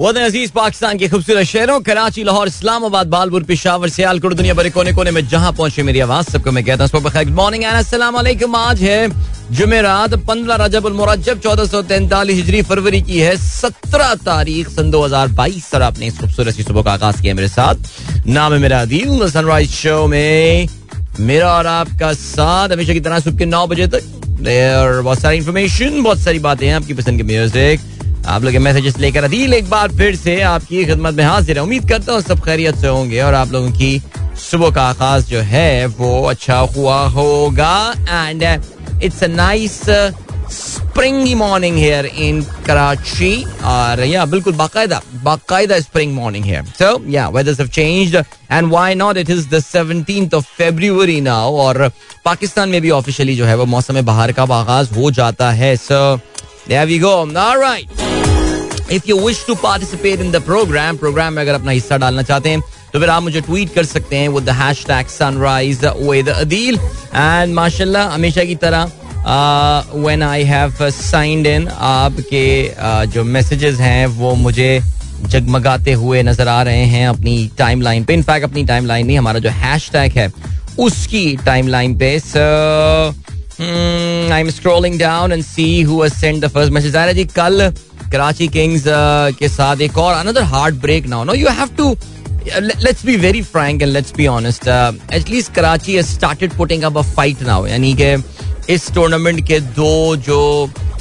वतन अज़ीज़ पाकिस्तान के खूबसूरत शहरों, कराची, लाहौर, इस्लामाबाद बालपुर पिशावर, सियालकोट दुनिया भरे कोने कोने में जहाँ पहुँचे मेरी आवाज़, सबको मैं कहता हूँ गुड मॉर्निंग आज है जुमेरात पंद्रह रजब मुरजब चौदह सौ तैंतालीस हिजरी फरवरी की है सत्रह तारीख, सन दो हज़ार बाईस। सर आपने इस खूबसूरत सी सुबह का आगाज़ किया मेरे साथ। नाम है मेरा अदील सनराइज शो में मेरा और आपका साथ। हमेशा की तरह सुबह के नौ बजे तक। और बहुत सारी इन्फॉर्मेशन बहुत सारी बातें हैं आपकी पसंद के म्यूज़िक आप लोग मैसेजेस लेकर अदील एक बार फिर से आपकी खिदमत में हाजिर है। उम्मीद करता हूँ सब खैरियत से होंगे और आप लोगों की सुबह का आगाज़ जो है वो अच्छा हुआ होगा। And it's a nice springy morning here in Karachi और या बिल्कुल बाकायदा बाकायदा spring morning here so yeah weathers have changed and why not it is the 17th of February now और पाकिस्तान में भी ऑफिशियली जो है वो मौसम बहार का आगाज़ हो जाता है। So there we go alright if you wish to participate in the programme programme में अगर अपना हिस्सा डालना चाहते हैं तो फिर आप मुझे ट्वीट कर सकते हैं with the hashtag sunrise with Adeel and माशाल्लाह, हमेशा की तरह when I have signed in आपके जो मैसेजेस हैं, वो मुझे जगमगाते हुए नज़र आ रहे हैं अपनी टाइम लाइन पे इनफैक्ट अपनी टाइम लाइन नहीं, हमारा जो हैश टैग है, उसकी टाइम लाइन पे I am scrolling down and see who has send the first message आ रहा जी, कल कराची किंग्स uh, के साथ एक और another heartbreak now no you have to let's be very frank and let's be honest at least Karachi started putting up a fight now यानी कि इस टूर्नामेंट के दो जो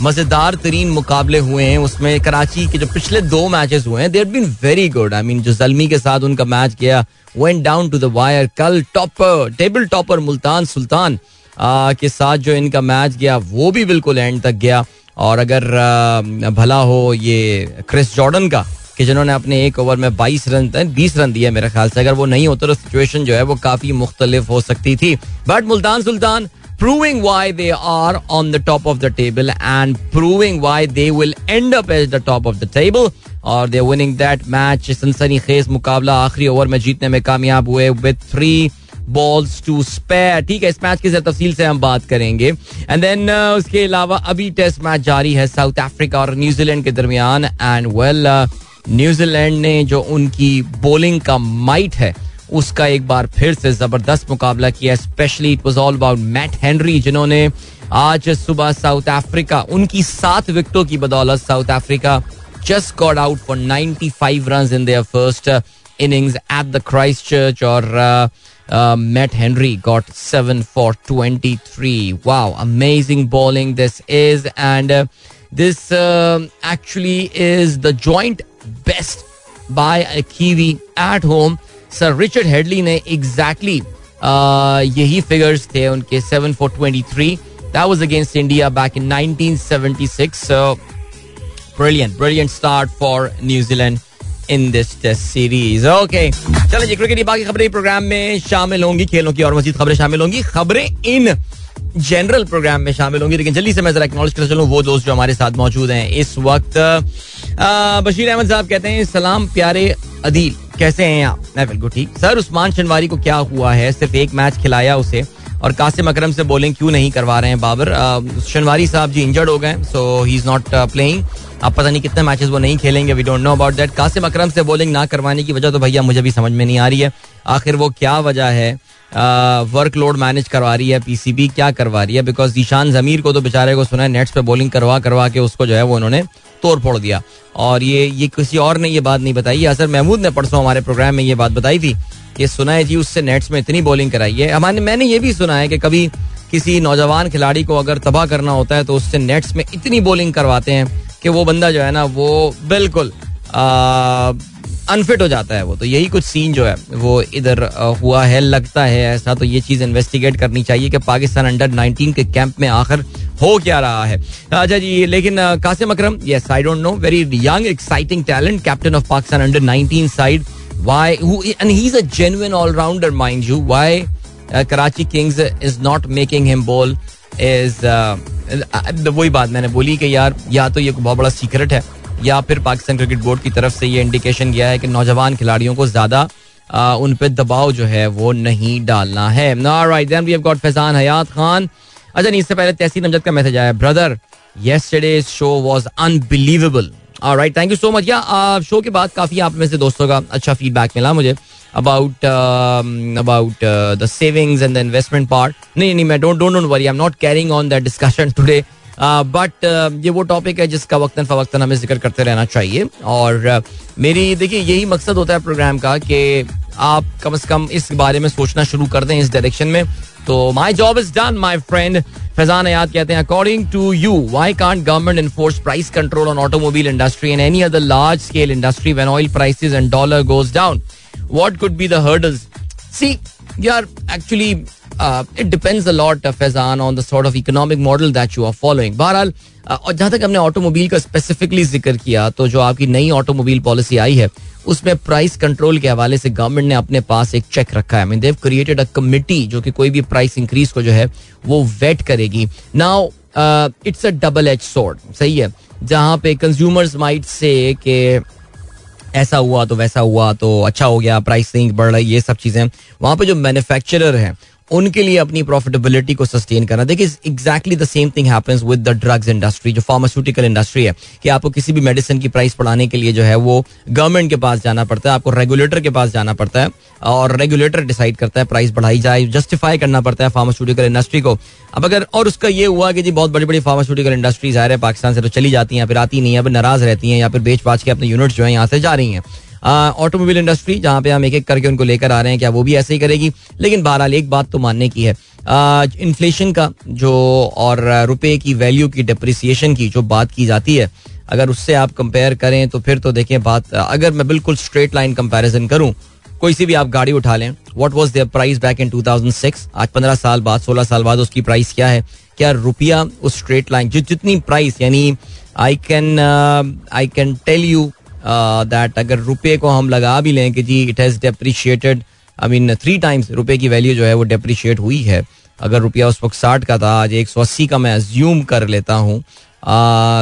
मज़ेदार तरीन मुकाबले हुए हैं उसमें कराची के जो पिछले दो मैचेस हुए हैं there been very good I mean जो जलमी के साथ उनका मैच गया went down to the wire कल topper table topper Multan Sultan uh, के साथ जो इनका मैच गया वो भी बिल्कुल एंड तक गया। और अगर भला हो ये क्रिस जॉर्डन का, कि जिन्होंने अपने एक ओवर में 22 रन बीस रन दिए मेरे ख्याल से, अगर वो नहीं होता तो सिचुएशन जो है वो काफ़ी मुख्तलिफ़ हो सकती थी। But Multan Sultan proving why they are on the top of the table and proving why they will end up as the top of the table और दे विनिंग दैट मैच सनसनी खेज मुकाबला आखिरी ओवर में जीतने में कामयाब हुए with three balls to spare ठीक है इस मैच की तफसील से हम बात करेंगे। एंड देन uh, उसके अलावा अभी टेस्ट मैच जारी है साउथ अफ्रीका और न्यूजीलैंड के दरमियान। एंड वेल न्यूजीलैंड ने जो उनकी बॉलिंग का माइट है उसका एक बार फिर से ज़बरदस्त मुकाबला किया। Specially it was all about Matt Henry जिन्होंने आज सुबह साउथ अफ्रीका उनकी सात विकेटों की बदौलत South Africa just got out for 95 run in their first innings at the Christchurch और uh, Uh, Matt Henry got seven for 23. Wow, amazing bowling this is. And uh, this uh, actually is the joint best by a Kiwi at home. Sir Richard Headley ने exactly uh, यही figures थे उनके 7 for 23. That was against India back in 1976. So brilliant, brilliant start for New Zealand. In this test series okay चलो जी cricket बाकी खबरें programme में शामिल होंगी, खेलों की और मजीद खबरें शामिल होंगी। खबरें इन जनरल प्रोग्राम में शामिल होंगी, लेकिन जल्दी से मैं जरा एक्नॉलेज कर चलूँ, वो दोस्त जो हमारे साथ मौजूद हैं इस वक्त। बशीर अहमद साहब कहते हैं, सलाम प्यारे अदील, कैसे हैं आप? मैं बिल्कुल ठीक। सर, उस्मान शनवारी को क्या हुआ है? सिर्फ़ एक मैच खिलाया उसे और कासिम अकरम से बॉलिंग क्यों नहीं करवा रहे हैं बाबर? शनवारी साहब जी इंजर्ड हो गए so he is not playing अब पता नहीं कितने मैचेस वो नहीं खेलेंगे we don't know about that Qasim Akram से बॉलिंग ना करवाने की वजह तो भैया मुझे भी समझ में नहीं आ रही है। आखिर वो क्या वजह है? वर्कलोड मैनेज करवा रही है पीसीबी क्या करवा रही है? बिकॉज़ ईशान जमीर को तो बेचारे को सुना है नेट्स पे बॉलिंग करवा करवा के उसको जो है वो उन्होंने तोड़ फोड़ दिया। और ये ये किसी और ने ये बात नहीं बताई। असर महमूद ने परसों हमारे प्रोग्राम में ये बात बताई थी कि सुना है जी, उससे नेट्स में इतनी बॉलिंग कराई है। हमारे, मैंने ये भी सुना है कि कभी किसी नौजवान खिलाड़ी को अगर तबाह करना होता है तो उससे नेट्स में इतनी बॉलिंग करवाते हैं। कि वो बंदा जो है ना, वो बिल्कुल अनफिट हो जाता है वो। तो यही कुछ सीन जो है, वो इधर हुआ है, लगता है ऐसा। तो ये चीज़ इन्वेस्टिगेट करनी चाहिए कि पाकिस्तान अंडर 19 के कैंप में आखिर हो क्या रहा है। अच्छा जी, लेकिन Qasim Akram yes I don't know very young exciting talent captain of Pakistan under 19 side why and he is a genuine allrounder mind you why Karachi Kings is not making him bowl is वही बात मैंने बोली कि यार, या तो ये बहुत बड़ा सीक्रेट है, या फिर पाकिस्तान क्रिकेट बोर्ड की तरफ़ से ये इंडिकेशन गया है कि नौजवान खिलाड़ियों को ज़्यादा उन पर दबाव जो है वो नहीं डालना है। फैजान हयात खान अच्छा नहीं, इससे पहले तहसीन अमजद का मैसेज आया। Brother yesterday's show was unbelievable right thank you so much yeah show के बाद काफ़ी आप में से दोस्तों का अच्छा फीडबैक मिला मुझे about about the savings and the investment part नहीं नहीं, मैं don't don't don't worry I am not carrying on that discussion today but ये वो टॉपिक है जिसका वक्तन फवक्ता हमें ज़िक्र करते रहना चाहिए। और uh, मेरी देखिए यही मकसद होता है प्रोग्राम का कि आप कम से कम इस बारे में सोचना शुरू कर दें इस डायरेक्शन में। तो my job is done my friend Faizan याद कहते हैं according to you why can't government enforce price control on automobile industry and any other large scale industry when oil prices and dollar goes down what could be the hurdles? See, yeah, actually, uh, depends lot, uh, Faizan, on the sort of economic model that you are following. बहरहाल और जहाँ तक हमने automobile का specifically ज़िक्र किया तो जो आपकी नई ऑटोमोबाइल पॉलिसी आई है उसमें प्राइस कंट्रोल के हवाले से गवर्नमेंट ने अपने पास एक चेक रखा है। Mean they've created a committee जो कि कोई भी प्राइस इंक्रीज को जो है वो वेट करेगी। Now it's a double edge sword सही है? जहाँ पे कंज्यूमर्स माइट से के ऐसा हुआ तो वैसा हुआ तो अच्छा हो गया प्राइस नहीं बढ़ रही ये सब चीज़ें। वहाँ पे जो मैन्युफैक्चरर है उनके लिए अपनी प्रॉफिटेबिलिटी को सस्टेन करना। देखिए exactly the same thing happens with the drugs industry जो फार्मास्यूटिकल इंडस्ट्री है, कि आपको किसी भी मेडिसिन की प्राइस बढ़ाने के लिए जो है, वो गवर्नमेंट के पास जाना पड़ता है, आपको रेगुलेटर के पास जाना पड़ता है, और रेगुलेटर डिसाइड करता है प्राइस बढ़ाई जाए जस्टिफाई करना पड़ता है फार्मास्यूटिकल इंडस्ट्री को। अब अगर, और उसका ये हुआ कि जी बहुत बड़ी बड़ी फार्मास्यूटिकल इंडस्ट्रीज़ आ रहे हैं पाकिस्तान से तो चली जाती हैं, फिर आती नहीं है, फिर नाराज़ रहती हैं, या फिर बेच बाच के अपने यूनिट जो है यहाँ से जा रही हैं। ऑटोमोबाइल इंडस्ट्री, जहाँ पे हम एक एक करके उनको लेकर आ रहे हैं, क्या वो भी ऐसे ही करेगी? लेकिन बहरहाल, एक बात तो मानने की है। इन्फ्लेशन का जो, और रुपए की वैल्यू की डिप्रिसिएशन की जो बात की जाती है, अगर उससे आप कंपेयर करें तो फिर तो देखें बात, अगर मैं बिल्कुल स्ट्रेट लाइन कंपैरिजन करूँ, कोई सी भी आप गाड़ी उठा लें what was their price back in 2006 आज 15 साल बाद 16 साल बाद उसकी प्राइस क्या है? क्या रुपया उस स्ट्रेट लाइन जितनी प्राइस यानी I can I can tell you that अगर रुपये को हम लगा भी लें कि जी it has depreciated I mean three times रुपये की वैल्यू जो है वो डेप्रिशिएट हुई है। अगर रुपया उस वक्त साठ का था आज एक सौ अस्सी का मैं अज्यूम कर लेता हूँ।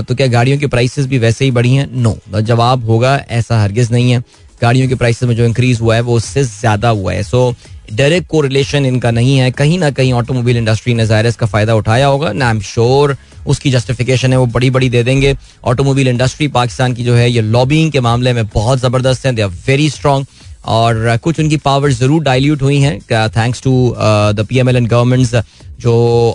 तो क्या गाड़ियों की प्राइसेस भी वैसे ही बढ़ी हैं? नो no, जवाब होगा ऐसा हरगिज नहीं है। गाड़ियों के प्राइसेस में जो इंक्रीज हुआ है वो उससे ज़्यादा हुआ है। सो डायरेक्ट को रिलेशन इनका नहीं है। कहीं ना कहीं ऑटोमोबाइल इंडस्ट्री ने जायरस का फ़ायदा उठाया होगा। ना आई एम श्योर उसकी जस्टिफिकेशन है, वो बड़ी बड़ी दे देंगे। ऑटोमोबाइल इंडस्ट्री पाकिस्तान की जो है, ये लॉबिंग के मामले में बहुत ज़बरदस्त है। दे आर वेरी स्ट्रॉन्ग और कुछ उनकी पावर ज़रूर डाइल्यूट हुई हैं thanks to the P M L and governments जो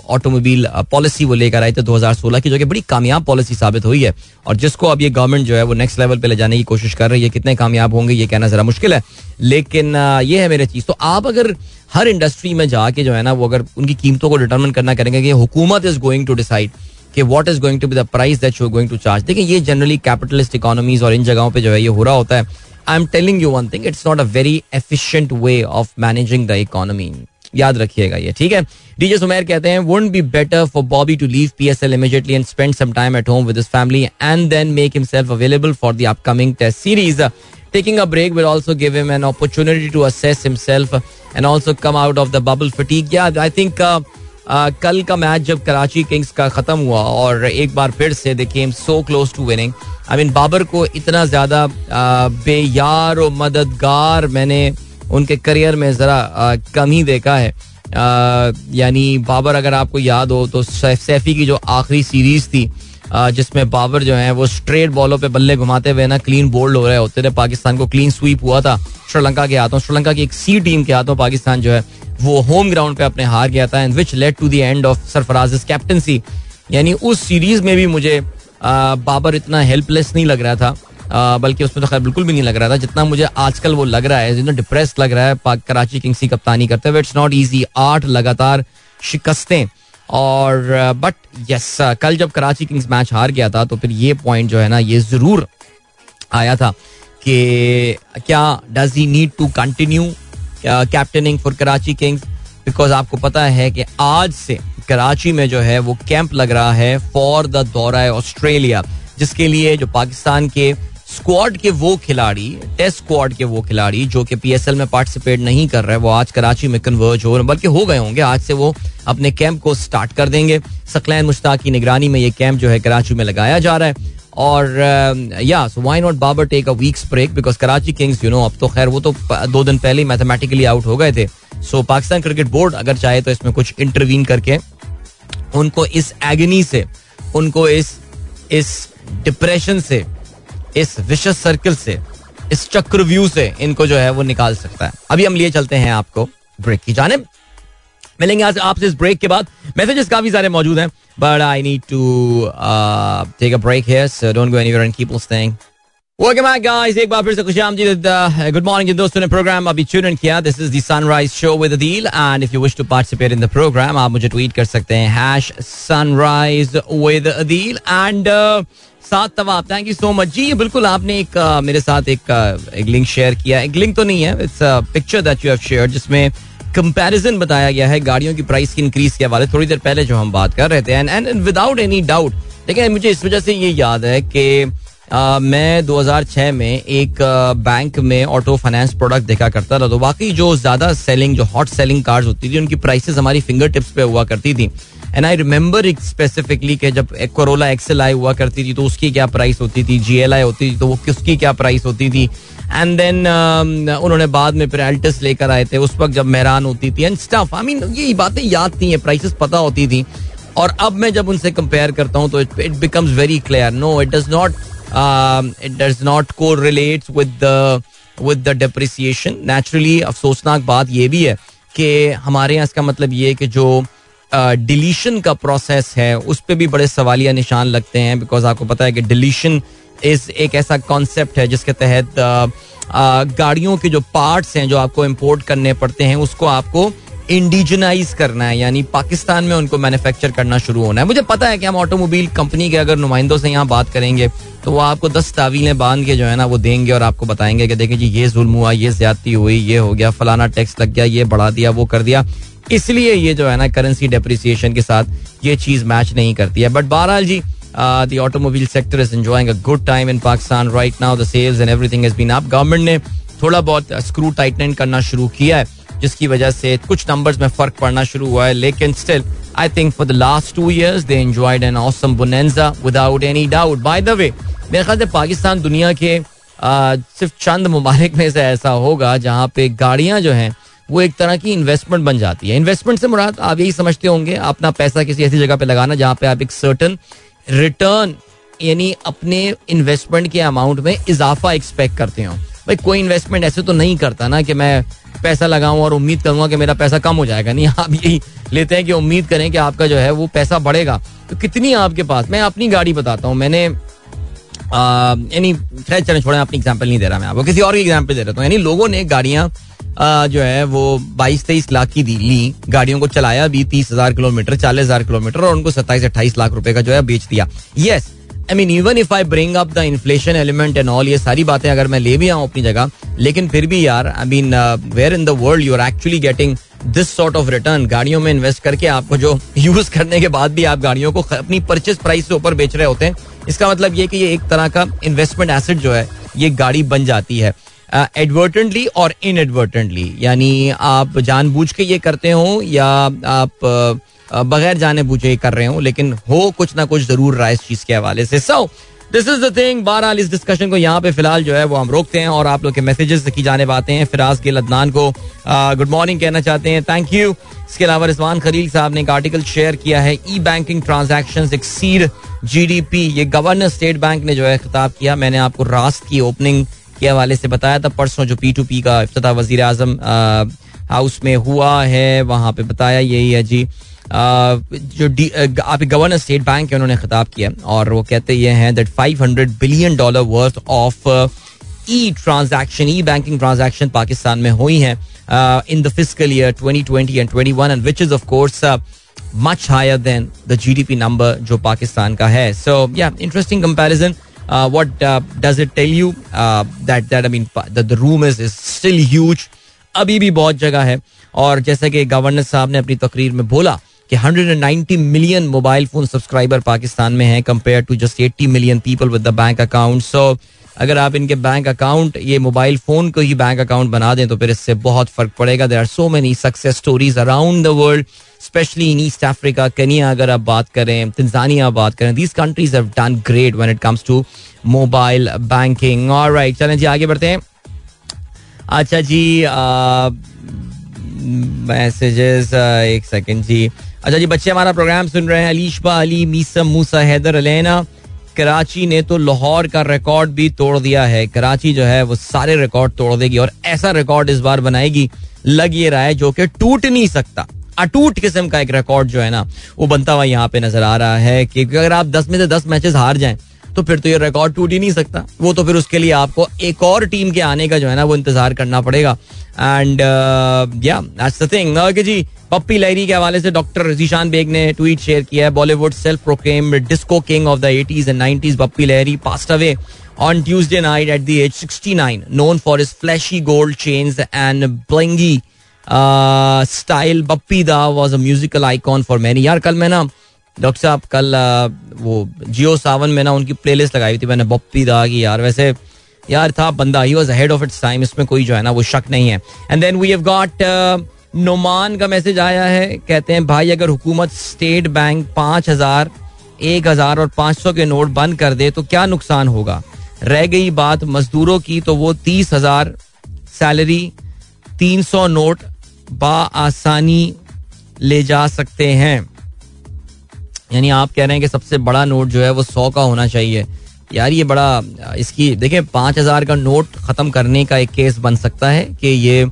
ऑटोमोबाइल पॉलिसी वो लेकर आए थे 2016 की, जो कि बड़ी कामयाब पॉलिसी साबित हुई है। और जिसको अब ये गवर्नमेंट जो है वो नेक्स्ट लेवल पे ले जाने की कोशिश कर रही है कितने कामयाब होंगे, ये कहना जरा मुश्किल है। लेकिन ये है मेरे चीज़। तो आप अगर हर इंडस्ट्री में जाके जो है ना, वो अगर उनकी कीमतों को डिटर्मन करना करेंगे कि हुकूमत इज़ गोइंग टू डिसाइड कि what is going to be the price that you going to charge देखिए, ये जनरली कैपिटलिस्ट इकोनॉमीज और इन जगहों पे जो है ये हो रहा होता है। I am telling you one thing it's not a very efficient way of managing the economy याद रखिएगा ये ठीक है डीजे सुमेर कहते हैं wouldn't be better for Bobby to leave PSL immediately and spend some time at home with his family and then make himself available for the upcoming test series Taking a break will also give him an opportunity to assess himself and also come out of the bubble fatigue. Yeah, I think uh, कल का match जब Karachi Kings का खत्म हुआ और एक बार फिर से they came so close to winning I mean Babar को इतना ज़्यादा बेयार और मददगार मैंने उनके करियर में जरा कम ही देखा है। यानी बाबर अगर आपको याद हो तो सैफी की जो आखिरी सीरीज़ थी जिसमें बाबर जो है वो स्ट्रेट बॉलों पे बल्ले घुमाते हुए ना क्लीन बोल्ड हो रहे होते थे। पाकिस्तान को क्लीन स्वीप हुआ था। श्रीलंका के हाथों, श्रीलंका की एक सी टीम के हाथों पाकिस्तान जो है वो होम ग्राउंड पे अपने हार गया था and which led to the end of Sarfaraz captaincy यानी उस सीरीज़ में भी मुझे बाबर इतना हेल्पलेस नहीं लग रहा था। बल्कि उसमें तो खैर बिल्कुल भी नहीं लग रहा था, जितना मुझे आजकल वो लग रहा है, जितना डिप्रेस लग रहा है कराची किंग्स की कप्तानी करते हुए। इट्स नॉट ईजी आठ लगातार शिकस्तें। और बट यस कल जब कराची किंग्स मैच हार गया था तो फिर ये पॉइंट जो है ना, ये ज़रूर आया था कि क्या does he need to continue captaining for Karachi Kings because आपको पता है कि आज से कराची में जो है वो कैंप लग रहा है फॉर द दौरा ऑस्ट्रेलिया जिसके लिए जो पाकिस्तान के स्क्वाड के वो खिलाड़ी टेस्ट स्क्वाड के वो खिलाड़ी जो कि पीएसएल में पार्टिसिपेट नहीं कर रहे, वो आज कराची में कन्वर्ज हो रहे बल्कि हो गए होंगे, आज से वो अपने कैंप को स्टार्ट कर देंगे। सकलैन मुश्ताक की निगरानी में ये कैंप जो है कराची में लगाया जा रहा है। और yeah so why not Babar take a week's break because Karachi Kings you know अब तो खैर वो तो दो दिन पहले ही मैथमेटिकली आउट हो गए थे। सो पाकिस्तान क्रिकेट बोर्ड अगर चाहे तो इसमें कुछ इंटरवीन करके उनको इस एगनी से, उनको इस इस डिप्रेशन से, इस विशेष सर्कल से, इस चक्रव्यू से इनको जो है वो निकाल सकता है। अभी हम लिए चलते हैं आपको ब्रेक की जाने मिलेंगे आज आपसे इस ब्रेक के बाद। मैसेजेस काफ़ी सारे मौजूद हैं but I need to take a break here so don't go anywhere and keep listening welcome back guys एक बार फिर से खुशामदीद गुड मॉर्निंग जिन दोस्तों ने प्रोग्राम अभी ट्यून इन किया। This is the sunrise show with Adeel and if you wish to participate in the programme आप मुझे ट्वीट कर सकते हैं hash sunrise with Adeel and साथ Tawab thank you so much जी बिल्कुल आपने एक uh, मेरे साथ एक uh, एक लिंक शेयर किया। एक लिंक तो नहीं है it's picture that you have share जिसमें कंपैरिजन बताया गया है, गाड़ियों की प्राइस की इंक्रीज के हवाले। थोड़ी देर पहले जो हम बात कर रहे थे and and without any doubt देखिए मुझे इस वजह से ये याद है कि मैं 2006 में एक बैंक में ऑटो फाइनेंस प्रोडक्ट देखा करता था तो वाकई जो ज़्यादा सेलिंग जो हॉट सेलिंग कार्स होती थी, उनकी प्राइसेस हमारी फिंगर टिप्स पे हुआ करती थी। एंड आई रिमेंबर स्पेसिफिकली कि जब कोरोला एक्सेल आई हुआ करती थी तो उसकी क्या प्राइस होती थी जी एल आई होती थी तो वो किसकी क्या प्राइस होती थी? एंड देन um, उन्होंने बाद में फिर एल्टस लेकर आए थे। उस वक्त जब मेहरान होती थी एंड स्टफ़ आई मीन ये बातें याद थी प्राइसेस पता होती थी। और अब मैं जब उनसे कंपेयर करता हूँ तो it becomes very clear no it does not it does not को relate with with the depreciation naturally अफसोसनाक बात ये भी है कि हमारे यहाँ इसका मतलब ये है कि जो डिलीशन का प्रोसेस है, उस पर भी बड़े सवालिया निशान लगते हैं बिकॉज़ आपको पता है कि डिलीशन इस एक ऐसा कॉन्सेप्ट है जिसके तहत गाड़ियों के जो पार्ट्स हैं जो आपको इम्पोर्ट करने पड़ते हैं, उसको आपको इंडिजनाइज करना है, यानी पाकिस्तान में उनको मैन्युफैक्चर करना शुरू होना है मुझे पता है कि हम ऑटोमोबाइल कंपनी के अगर नुमाइंदों से यहाँ बात करेंगे तो वो आपको दस तावीलें बाँध के जो है ना, वो देंगे और आपको बताएँगे कि देखिए जी, ये जुल्म हुआ, ये ज्यादती हुई, ये हो गया, फलाना टैक्स लग गया, ये बढ़ा दिया, वो कर दिया इसलिए ये जो है ना करेंसी डेप्रिसिएशन के साथ ये चीज़ मैच नहीं करती है बट बहरहाल जी the automobile sector is enjoying a good time in Pakistan right now. The sales and everything has been. Government ने थोड़ा बहुत स्क्रू टाइटनिंग करना शुरू किया है जिसकी वजह से कुछ नंबर्स में फ़र्क पड़ना शुरू हुआ है, लेकिन still I think for the last two years they enjoyed an awesome bonanza without any doubt by the way मेरे ख्याल से पाकिस्तान दुनिया के सिर्फ़ चंद मुबारक में से ऐसा होगा जहाँ पे गाड़ियाँ जो हैं, वो एक तरह की इन्वेस्टमेंट बन जाती है। इन्वेस्टमेंट से मुराद, आप यही समझते होंगे, अपना पैसा किसी ऐसी जगह पे लगाना जहाँ पे आप एक सर्टन रिटर्न यानी अपने इन्वेस्टमेंट के अमाउंट में इजाफा एक्सपेक्ट करते हो। भाई, कोई इन्वेस्टमेंट ऐसे तो नहीं करता ना कि मैं पैसा लगाऊँ और उम्मीद करूँगा कि मेरा पैसा कम हो जाएगा। नहीं, आप यही लेते हैं कि उम्मीद करें कि आपका जो है वो पैसा बढ़ेगा। तो कितनी आपके पास? मैं अपनी गाड़ी बताता हूँ। मैंने यानी चले, छोड़े, अपनी एग्ज़ाम्पल नहीं दे रहा मैं आपको। किसी और एग्ज़ाम्पल दे रहा हूँ। यानी लोगों ने गाड़ियाँ जो है वो बाईस तेईस लाख की दी, ली, गाड़ियों को चलाया भी तीस हज़ार किलोमीटर, चालीस हज़ार किलोमीटर और उनको सत्ताईस अट्ठाईस लाख रुपए का जो है बेच दिया। Yes I mean even if I bring up the inflation element and all ये सारी बातें अगर मैं ले भी आऊँ अपनी जगह, लेकिन फिर भी यार I mean where in the world you are actually getting this sort of return गाड़ियों में इन्वेस्ट करके आपको जो यूज़ करने के बाद भी आप गाड़ियों को अपनी परचेज प्राइस से ऊपर बेच रहे होते हैं, इसका मतलब ये कि ये एक तरह का इन्वेस्टमेंट एसेट जो है, ये गाड़ी बन जाती है। एडवर्टेंटली और इनएडवर्टेंटली यानी आप जानबूझ के ये करते हो या आप बगैर जाने बूझे कर रहे हो, लेकिन हो कुछ ना कुछ ज़रूर रहा है इस चीज़ के हवाले से। So this is the thing बहरहाल इस डिस्कशन को यहाँ पे फ़िलहाल जो है वो हम रोकते हैं और आप लोग के मैसेजेस की जाने आते हैं। फिराज के लदनान को गुड मॉर्निंग कहना चाहते हैं। थैंक यू इसके अलावा रिजवान खलील साहब ने एक आर्टिकल शेयर किया है E banking transaction exceed GDP ये गवर्नर स्टेट बैंक ने जो है खिताब किया। मैंने आपको रास्त की ओपनिंग के हवाले से बताया था। परसों जो पी टू पी का इफ्तः वज़ीर आज़म हाउस में हुआ है, वहाँ पे बताया यही है जी। जो आप गवर्नर स्टेट बैंक है उन्होंने खिताब किया और वो कहते ये हैं that 500 billion dollar worth of E transaction E banking transaction Pakistan में हुई हैं in the fiscal year 2020 and 21 and which is of course much higher than the GDP number जो पाकिस्तान का है. So yeah interesting comparison uh, does it tell that that I mean that the room is is still huge. अभी भी बहुत जगह है और जैसा कि गवर्नर साहब ने अपनी तकरीर में बोला कि 190 million mobile phone subscriber Pakistan में हैं compare to just 80 million people with the bank account so अगर आप इनके बैंक अकाउंट ये मोबाइल फ़ोन को ही बैंक अकाउंट बना दें तो फिर इससे बहुत फ़र्क पड़ेगा। There are so many success stories around the world specially in East Africa Kenya अगर आप बात करें तंजानिया बात करें these countries have done great when it comes to mobile banking alright चलें जी, आगे बढ़ते हैं। अच्छा जी मैसेजेस एक सेकंड जी। अच्छा जी, बच्चे हमारा प्रोग्राम सुन रहे हैं। अलीशबा अली मीसम मूसा, हैदर, अलेना। कराची ने तो लाहौर का रिकॉर्ड भी तोड़ दिया है। कराची जो है, वो सारे रिकॉर्ड तोड़ देगी और ऐसा रिकॉर्ड इस बार बनाएगी, लग ये रहा है, जो कि टूट नहीं सकता। अटूट किस्म का एक रिकॉर्ड जो है ना, वो बनता हुआ यहाँ पे नज़र आ रहा है कि अगर आप दस में से दस मैचेस हार जाएँ तो फिर तो ये रिकॉर्ड टूट ही नहीं सकता। वो तो फिर उसके लिए आपको एक और टीम के आने का जो है ना, वो इंतज़ार करना पड़ेगा। And yeah that's the thing okay जी पप्पी लहरी के हवाले से डॉक्टर जीशान बेग ने ट्वीट शेयर किया है Bollywood self proclaim disco king of the eighties and nineties Bappi Lahiri passed away on Tuesday night at the age 69, known for his flashy gold chains and blingy uh, style. Bappi Da was a musical icon for many. यार कल मैं ना doctor साहब कल वो जियो सावन में ना उनकी प्लेलिस्ट लगाई थी मैंने बप्पी दा की यार वैसे यार था, बंदा he was ahead of its time इसमें कोई जो है ना, वो शक नहीं है। And then we have got Noman का मैसेज आया है, कहते हैं, भाई, अगर हुकूमत स्टेट बैंक पाँच हज़ार, एक हज़ार और पाँच सौ के नोट बंद कर दे तो क्या नुकसान होगा? रह गई बात मजदूरों की तो वो तीस हज़ार सैलरी तीन सौ नोट आसानी ले जा सकते हैं। यानी आप कह रहे हैं कि सबसे बड़ा नोट जो है, वो सौ का होना चाहिए। यार, ये बड़ा, इसकी, देखिए, पाँच हज़ार का नोट खत्म करने का एक केस बन सकता है कि ये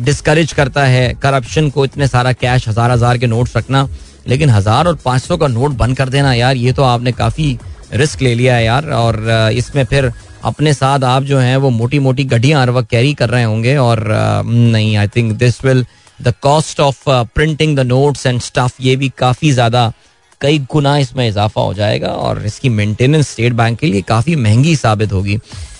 डिस्करेज करता है करप्शन को इतने सारा कैश हज़ार हज़ार के नोट रखना। लेकिन हज़ार और पाँच सौ का नोट बंद कर देना यार, ये तो आपने काफ़ी रिस्क ले लिया है यार। और इसमें फिर अपने साथ आप जो हैं, वो मोटी मोटी गड्डियाँ हर वक्त कैरी कर रहे होंगे। और नहीं I think this will the cost of printing the notes and stuff ये भी काफ़ी ज़्यादा कई गुना इसमें इजाफा हो जाएगा और इसकी मेंटेनेंस स्टेट बैंक के लिए काफ़ी महँगी साबित होगी।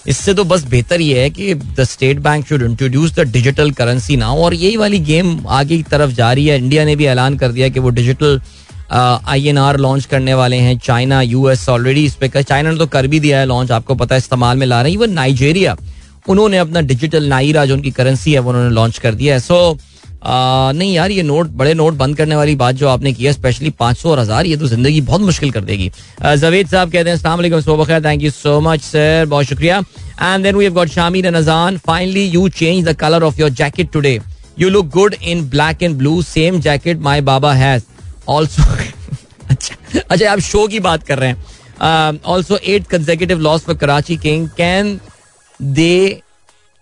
इससे तो बस बेहतर ये है कि the State Bank should introduce the digital currency now और यही वाली गेम आगे की तरफ़ जा रही है। इंडिया ने भी ऐलान कर दिया कि वो digital I N R launch करने वाले हैं। चाइना यूएस ऑलरेडी इस पे चाइना ने तो कर भी दिया है लॉन्च आपको पता है इस्तेमाल में ला रही है। वो नाइजेरिया उन्होंने अपना डिजिटल नाइरा जो उनकी करेंसी है वो उन्होंने लॉन्च कर दिया है। सो so, आ, नहीं यार ये नोट बड़े नोट बंद करने वाली बात जो आपने की है स्पेशली पाँच सौ और हज़ार ये तो ज़िंदगी बहुत मुश्किल कर देगी। जवेद साहब कहते हैं thank you so much sir बहुत शुक्रिया. And then we got Shamir Ajan finally you change the colour of your jacket today you look good in black and blue same jacket my Baba has also अच्छा अच्छा आप show की बात कर रहे हैं। Also eight consecutive loss for Karachi King can they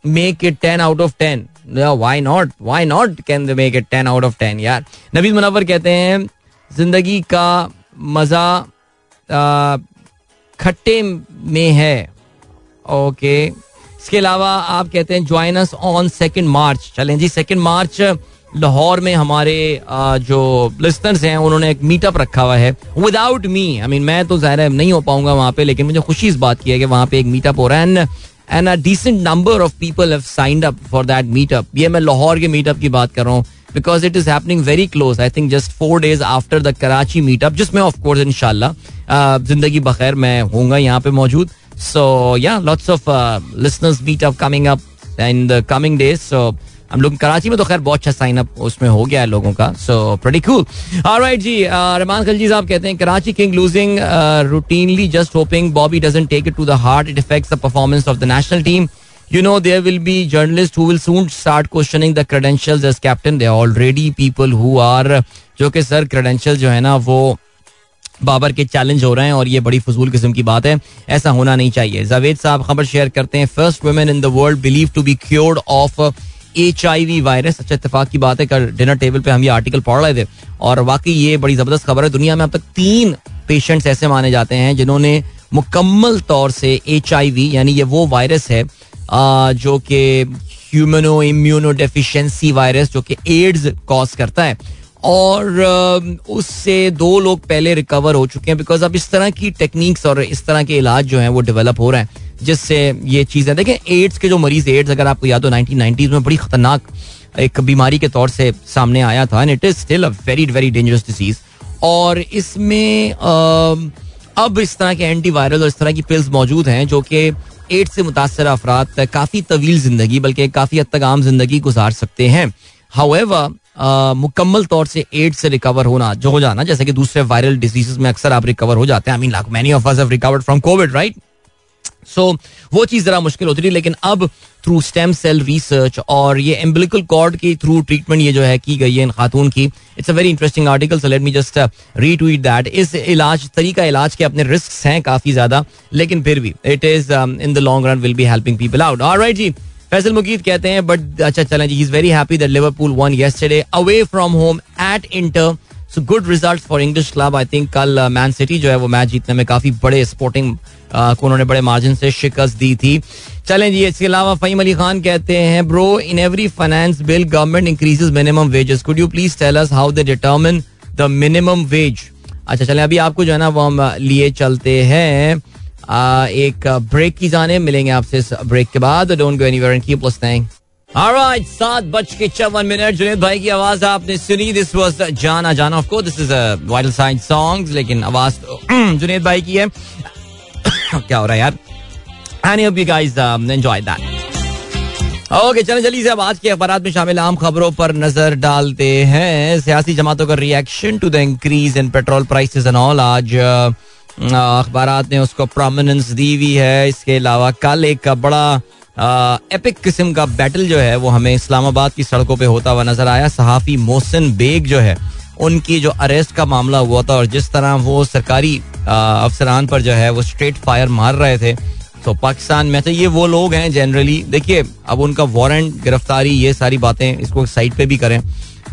make it ten out of ten why not why not can make it ten out of ten यार नबीज मुनवर कहते हैं, ज़िंदगी का मज़ा खट्टे में है। ओके इसके अलावा आप कहते हैं join us on second March चलें जी सेकेंड मार्च लाहौर में हमारे जो लिस्टर्स हैं, उन्होंने एक मीटअप रखा हुआ है। विदाउट मी आई मीन मैं तो ज़ाहिर नहीं हो पाऊँगा वहाँ पे, लेकिन मुझे खुशी इस बात की है कि वहाँ पे एक मीटअप हो रहा है। And and a decent number of people have signed up for that meetup ये मैं लाहौर के मीटअप की बात कर रहा हूँ because it is happening very close I think just four days after the Karachi meetup जिसमें ऑफ़ कोर्स इनशाला ज़िंदगी बखैर मैं होऊँगा यहाँ पे मौजूद. So yeah lots of listeners meetup coming up in the coming days so हम लोग कराची में तो खैर बहुत अच्छा साइन अप उसमें हो गया है लोगों का सो प्रेटी कूल ऑलराइट जी रहमान खलजी साहब कहते हैं, Karachi King losing routinely just hoping Bobby doesn't take it to the heart it affects the performance of the national team you know, there will be journalists who will soon start questioning the credentials as captain. There are already people who are, जो कि sir credentials जो है ना, वो बाबर के challenge हो रहे हैं और ये बड़ी फजूल किस्म की बात है। ऐसा होना नहीं चाहिए। जावेद साहब खबर शेयर करते हैं first women in the world believe to be cured of H I V virus अच्छा इतफाक की बात है, कल डिनर टेबल पे हम ये आर्टिकल पढ़ रहे थे, और वाकई ये बड़ी ज़बरदस्त खबर है, दुनिया में अब तक तीन पेशेंट्स ऐसे माने जाते हैं, जिन्होंने मुकम्मल तौर से एच आई वी यानी ये वो वायरस है जो कि ह्यूमनो इम्यूनो डेफिशिएंसी वायरस जो कि एड्स कॉज करता है, और उससे दो लोग पहले रिकवर हो चुके हैं बिकॉज़ अब इस तरह की टेक्निक्स और इस तरह के इलाज जो है, वो डेवलप हो रहे हैं। जिससे ये चीज़ें, देखें एड्स के जो मरीज़ एड्स अगर आपको याद हो नाइनटीन नाइनटीज में बड़ी खतरनाक एक बीमारी के तौर से सामने आया था and it is still a very very dangerous disease और इसमें अब इस तरह के एंटी वायरल और इस तरह की पिल्स मौजूद हैं, जो कि एड्स से मुतासर अफराद काफ़ी तवील ज़िंदगी, बल्कि काफ़ी हद तक आम ज़िंदगी गुजार सकते हैं। हाउएवर मुकम्मल तौर से एड्स से रिकवर होना, जो हो जाना, जैसे कि दूसरे वायरल डिज़ीज़ में अक्सर आप रिकवर हो जाते हैं। I mean like many of us have recovered from Covid right so वो चीज़ ज़रा मुश्किल होती थी, लेकिन अब थ्रू स्टेम सेल रिसर्च और ये एम्बिलिकल कॉर्ड की थ्रू ट्रीटमेंट ये जो है की गई है इन खातून की it's a very interesting article so let me just retweet that इस इलाज, तरीका इलाज के अपने रिस्क हैं काफ़ी ज़्यादा, लेकिन फिर भी it is in the long run will be helping people out right जी, फैसल मुकीद कहते हैं बट अच्छा चलें जी is very happy that Liverpool won yesterday away from home at Inter so good result for English club I think कल Man uh, City जो है वो match जीतने में काफ़ी बड़े स्पोर्टिंग uh, को उन्होंने बड़े मार्जिन से शिकस्त दी थी। चलें जी इसके अलावा फहीम अली खान कहते हैं bro in every finance bill government increases minimum wages could you please tell us how they determine the minimum wage अच्छा चलें अभी आपको जो है ना वो हम uh, लिए चलते हैं। एक ब्रेक की जाने मिलेंगे आपसे इस ब्रेक के बाद। Don't go anywhere and keep listening alright सात बज के चौवन मिनट। जुनेद भाई की आवाज़ आपने सुनी। दिस जाना जाना of course this is vital लेकिन आवाज़ तो जुनेद भाई की है। क्या हो रहा है यार? You guys enjoy that okay चलें, जल्दी से अब आज के अखबार में शामिल आम खबरों पर नज़र डालते हैं। सियासी जमातों का reaction to the increase in petrol prices and all आज अखबार ने उसको प्रोमिनेंस दी हुई है। इसके अलावा कल एक बड़ा एपिक किस्म का बैटल जो है, वो हमें इस्लामाबाद की सड़कों पे होता हुआ नज़र आया। सहाफी मोहसिन बेग जो है, उनकी जो अरेस्ट का मामला हुआ था और जिस तरह वो सरकारी अफसरान पर जो है, वो स्ट्रेट फायर मार रहे थे। तो पाकिस्तान में तो ये वो लोग हैं जनरली देखिए, अब उनका वारंट गिरफ्तारी, ये सारी बातें इसको साइड पे भी करें।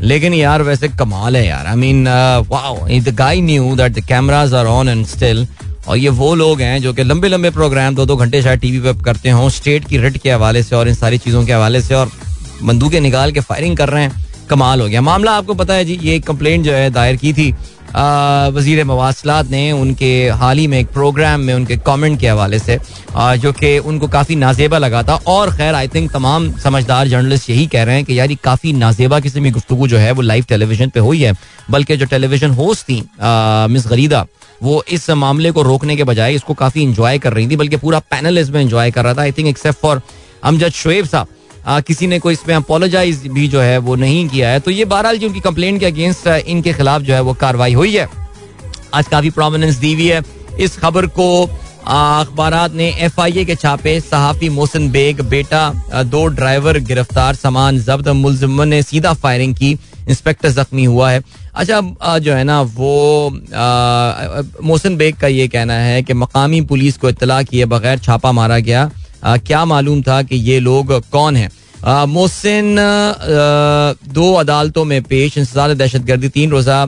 लेकिन यार, वैसे कमाल है यार। I mean wow they knew that the cameras are on and still और ये वो लोग हैं जो कि लंबे लंबे प्रोग्राम दो दो घंटे शायद टीवी पे करते हों स्टेट की रिट के हवाले से और इन सारी चीज़ों के हवाले से और बंदूकें निकाल के फायरिंग कर रहे हैं। कमाल हो गया। मामला आपको पता है जी ये कंप्लेंट जो है दायर की थी। वज़ीर मवासलात ने उनके हाल ही में एक प्रोग्राम में उनके कमेंट के हवाले से आ, जो कि उनको काफ़ी नाजेबा लगा था। और खैर आई थिंक तमाम समझदार जर्नलिस्ट यही कह रहे हैं कि यार ये काफ़ी नाजेबा किस्म की गुफ्तु जो है वो लाइव टेलीविज़न पे हुई है। बल्कि जो टेलीविज़न होस्ट थी मिस गरीदा वो इस मामले को रोकने के बजाय इसको काफ़ी इंजॉय कर रही थी, बल्कि पूरा पैनल इसमें इंजॉय कर रहा था I think except for Amjad Shoaib साहब। किसी ने कोई इसमें अपोलोजाइज भी जो है वो नहीं किया है। तो ये बहरहाल जो उनकी कंप्लेंट के अगेंस्ट इनके खिलाफ जो है वो कार्रवाई हुई है। आज काफ़ी प्रोमिनेंस दी हुई है। इस खबर को अखबार ने एफ़ आई ए के छापे, सहाफी मोहसिन बेग, बेटा दो ड्राइवर गिरफ़्तार, सामान जब्त, मुलजिम ने सीधा फायरिंग की इंस्पेक्टर जख्मी हुआ है। अच्छा जो है ना वो मोहसिन बेग का ये कहना है कि मकामी पुलिस को इतला किए बगैर छापा मारा गया। आ, क्या मालूम था कि ये लोग कौन हैं? मोहसिन दो अदालतों में पेश इंसदार दहशत गर्दी तीन रोजा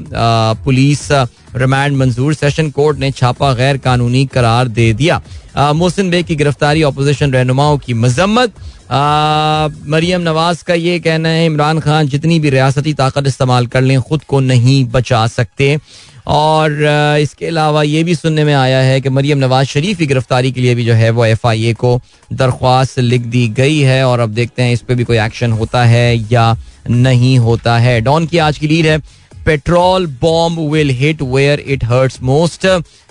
पुलिस रिमांड मंजूर। सेशन कोर्ट ने छापा गैर कानूनी करार दे दिया। मोहसिन बेग की गिरफ्तारी अपोजिशन रहनुमाओं की मजम्मत। मरियम नवाज़ का ये कहना है, इमरान खान जितनी भी रियासती ताकत इस्तेमाल कर लें, खुद को नहीं बचा सकते। और इसके अलावा ये भी सुनने में आया है कि मरियम नवाज़ शरीफ की गिरफ्तारी के लिए भी जो है वो एफ़ आई ए को दरख्वास्त लिख दी गई है। और अब देखते हैं इस पर भी कोई एक्शन होता है या नहीं होता है। डॉन की आज की लीड है। Petrol bomb will hit where it hurts most.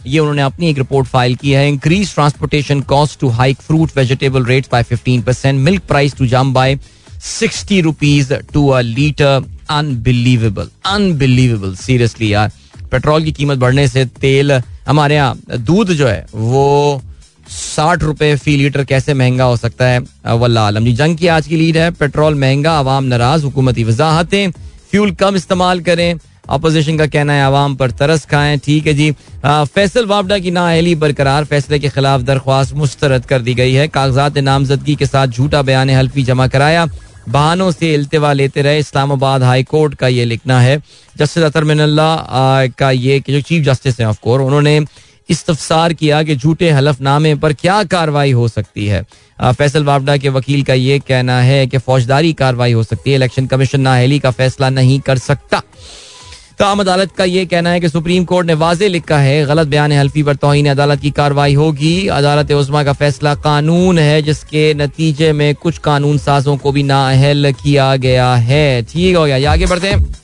ये उन्होंने अपनी एक रिपोर्ट फ़ाइल की है। Increase transportation cost to hike fruit, vegetable rate by fifteen percent milk price to jump by sixty rupees to a litre unbelievable unbelievable seriously यार। Petrol की कीमत बढ़ने से तेल, हमारे यहाँ दूध जो है, वो साठ रुपए फ़ी लीटर कैसे महँगा हो सकता है? वल्ला आलम जी, जंग की आज की लीड है। पेट्रोल महँगा, आवाम नाराज़, हुकूमती वजाहतें। फ्यूल कम इस्तेमाल करें। अपोजिशन का कहना है, आवाम पर तरस खाएँ। ठीक है जी। फैसल वापडा की नाअहली बरकरार फैसले के खिलाफ दरख्वास्त मुस्तरद कर दी गई है। कागजात नामजदगी के साथ झूठा बयान हल्फी जमा कराया। बहानों से अल्तवा लेते रहे इस्लामाबाद हाई कोर्ट का ये लिखना है। जस्टिस अतर मिनल्ला का ये जो चीफ जस्टिस हैं ऑफकोर उन्होंने इस्तफसार किया कि झूठे हलफनामे पर क्या कार्रवाई हो सकती है? फैसल वापडा के वकील का ये कहना है कि फौजदारी कार्रवाई हो सकती है, इलेक्शन कमीशन नाहली का फैसला नहीं कर सकता। ताम अदालत का यह कहना है कि सुप्रीम कोर्ट ने वाजे लिखा है, गलत बयान हल्फी पर तोहन अदालत की कार्रवाई होगी। अदालत उजमा का फैसला कानून है, जिसके नतीजे में कुछ कानून साजों को भी नाअहल किया गया है। ठीक हो गया आगे बढ़ते हैं।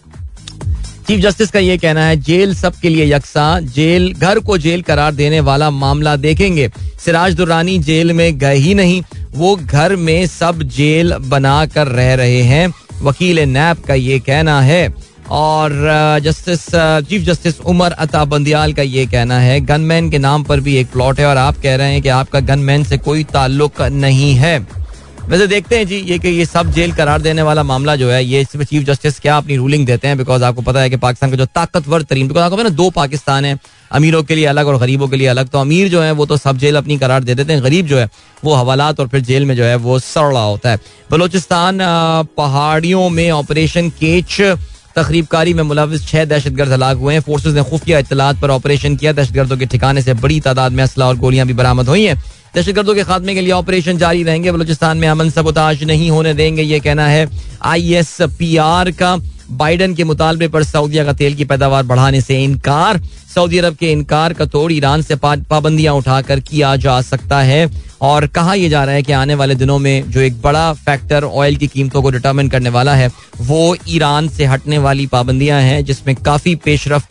चीफ जस्टिस का यह कहना है, जेल सबके लिए यकसा, जेल, घर को जेल करार देने वाला मामला देखेंगे। सिराज दुरानी जेल में गए ही नहीं, वो घर में सब जेल बना कर रह रहे हैं। वकील नैब का ये कहना है। और justice chief justice Umar Ata Bandial का ये कहना है, गनमैन के नाम पर भी एक प्लॉट है और आप कह रहे हैं कि आपका गनमैन से कोई ताल्लुक नहीं है। वैसे देखते हैं जी, ये कि ये सब जेल करार देने वाला मामला जो है, ये इसमें चीफ जस्टिस क्या अपनी रूलिंग देते हैं? बिकॉज़ आपको पता है कि पाकिस्तान का जो ताकतवर तरीन बिकॉज़ आपको ना, दो पाकिस्तान है, अमीरों के लिए अलग और गरीबों के लिए अलग। तो अमीर जो है, वो तो सब जेल अपनी करार दे देते हैं। गरीब जो है, वो हवालात और फिर जेल में जो है, वो सड़ होता है। बलोचिस्तान पहाड़ियों में ऑपरेशन केच तकरीबकारी में मुलविस छह दहशत गर्द हलाक हुए हैं। फोर्सेज ने खुफिया इतलात पर ऑपरेशन किया। दहशत गर्दों के ठिकाने से बड़ी तादाद में असला और गोलियाँ भी बरामद हुई हैं। दहशत गर्दों के खात्मे के लिए ऑपरेशन जारी रहेंगे। बलोचिस्तान में अमन सबोताज नहीं होने देंगे, ये कहना है आई एस पी आर का। बाइडन के मुतालबे पर सऊदिया का तेल की पैदावार बढ़ाने से इनकार। सऊदी अरब के इनकार का तोड़ ईरान से पाबंदियाँ उठाकर किया जा सकता है। और कहा यह जा रहा है कि आने वाले दिनों में जो एक बड़ा फैक्टर ऑयल की कीमतों को डिटर्मिन करने वाला है, वो ईरान से हटने वाली पाबंदियाँ हैं, जिसमें काफ़ी पेशरफ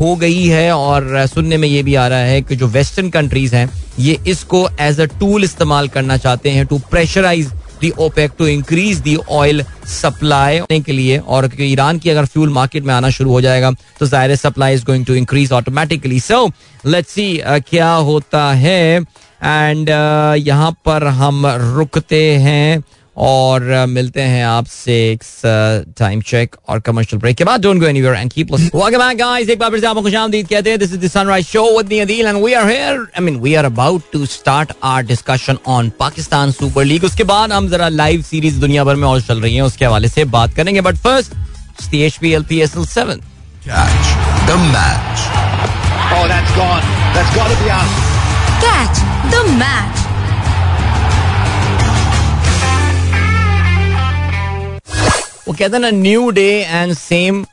हो गई है और सुनने में ये भी आ रहा है कि जो वेस्टर्न कंट्रीज़ हैं ये इसको एज अ टूल इस्तेमाल करना चाहते हैं to pressurise the OPEC to increase the oil supply के लिए। और ईरान की अगर फ्यूल मार्केट में आना शुरू हो जाएगा तो ज़ाहिर supply is going to increase automatically so let's see क्या होता है? एंड uh, यहाँ पर हम रुकते हैं। और मिलते हैं आपसे एक टाइम चेक और कमर्शियल ब्रेक के बाद। Don't go anywhere and keep listening welcome back guys एक बार फिर से आपको खुशामदीद कहते हैं। This is the Sunrise Show with me Adeel and we are here I mean we are about to start our discussion on Pakistan Super League उसके बाद हम जरा लाइव सीरीज़ दुनिया भर में और चल रही है। उसके हवाले से बात करेंगे। But first the HPL PSL 7 Catch the match. Oh, that's gone. That's got to be out. Catch the match. वो कहते हैं ना न्यू डे एंड सेम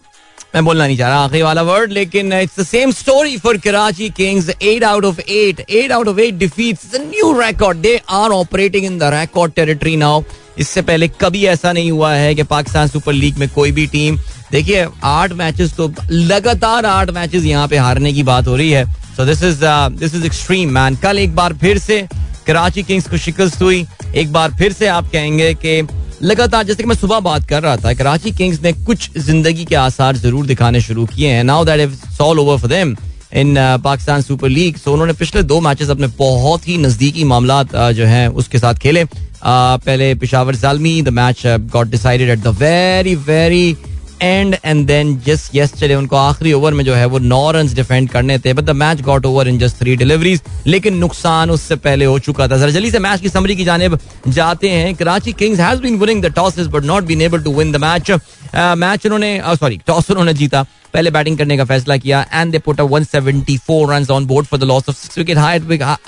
मैं बोलना नहीं चाह रहा आखिरी वाला वर्ड लेकिन it's the same story for Karachi Kings eight out of eight eight out of eight defeats new record they are operating in the record territory now इससे पहले कभी ऐसा नहीं हुआ है कि पाकिस्तान सुपर लीग में कोई भी टीम देखिए, आठ मैचेस तो लगातार आठ मैचेस यहाँ पे हारने की बात हो रही है। So this is this is extreme man कल एक बार फिर से कराची किंग्स को शिकस्त हुई। एक बार फिर से आप कहेंगे कि लगातार जैसे कि मैं सुबह बात कर रहा था कराची किंग्स ने कुछ ज़िंदगी के आसार ज़रूर दिखाने शुरू किए हैं। Now that's all over for them in Pakistan Super League so उन्होंने पिछले दो मैचेस अपने बहुत ही नजदीकी मामला uh, जो हैं उसके साथ खेले। Uh, पहले Peshawar Zalmi the match got decided at the very very end and then just yesterday उनको आखिरी ओवर में जो है वो नौ रन डिफेंड करने थे but the match got over in just three deliveries लेकिन नुकसान उससे पहले हो चुका था। जरा जल्दी से मैच की समरी की जानब जाते हैं। Karachi Kings has been winning the toss but not been able to win the match match उन्होंने सॉरी टॉस उन्होंने जीता। पहले बैटिंग करने का फैसला किया and they put a 174 runs on board for the loss of six wicket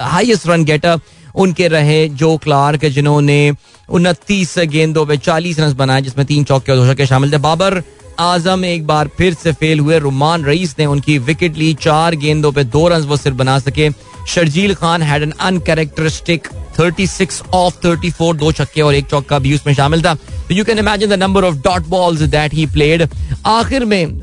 highest run getter उनके रहे जो क्लार्क जिन्होंने उनतीस गेंदों पे चालीस रन बनाए, जिसमें तीन चौके और दो छक्के शामिल थे। बाबर आज़म एक बार फिर से फेल हुए। रुमान रईस ने उनकी विकेट ली। चार गेंदों पे दो रन वो सिर्फ़ बना सके। Sharjeel Khan had an uncharacteristic 36 of 34 दो छक्के और एक चौका भी उसमें शामिल था। तो you can imagine the number of dot balls that he played आखिर में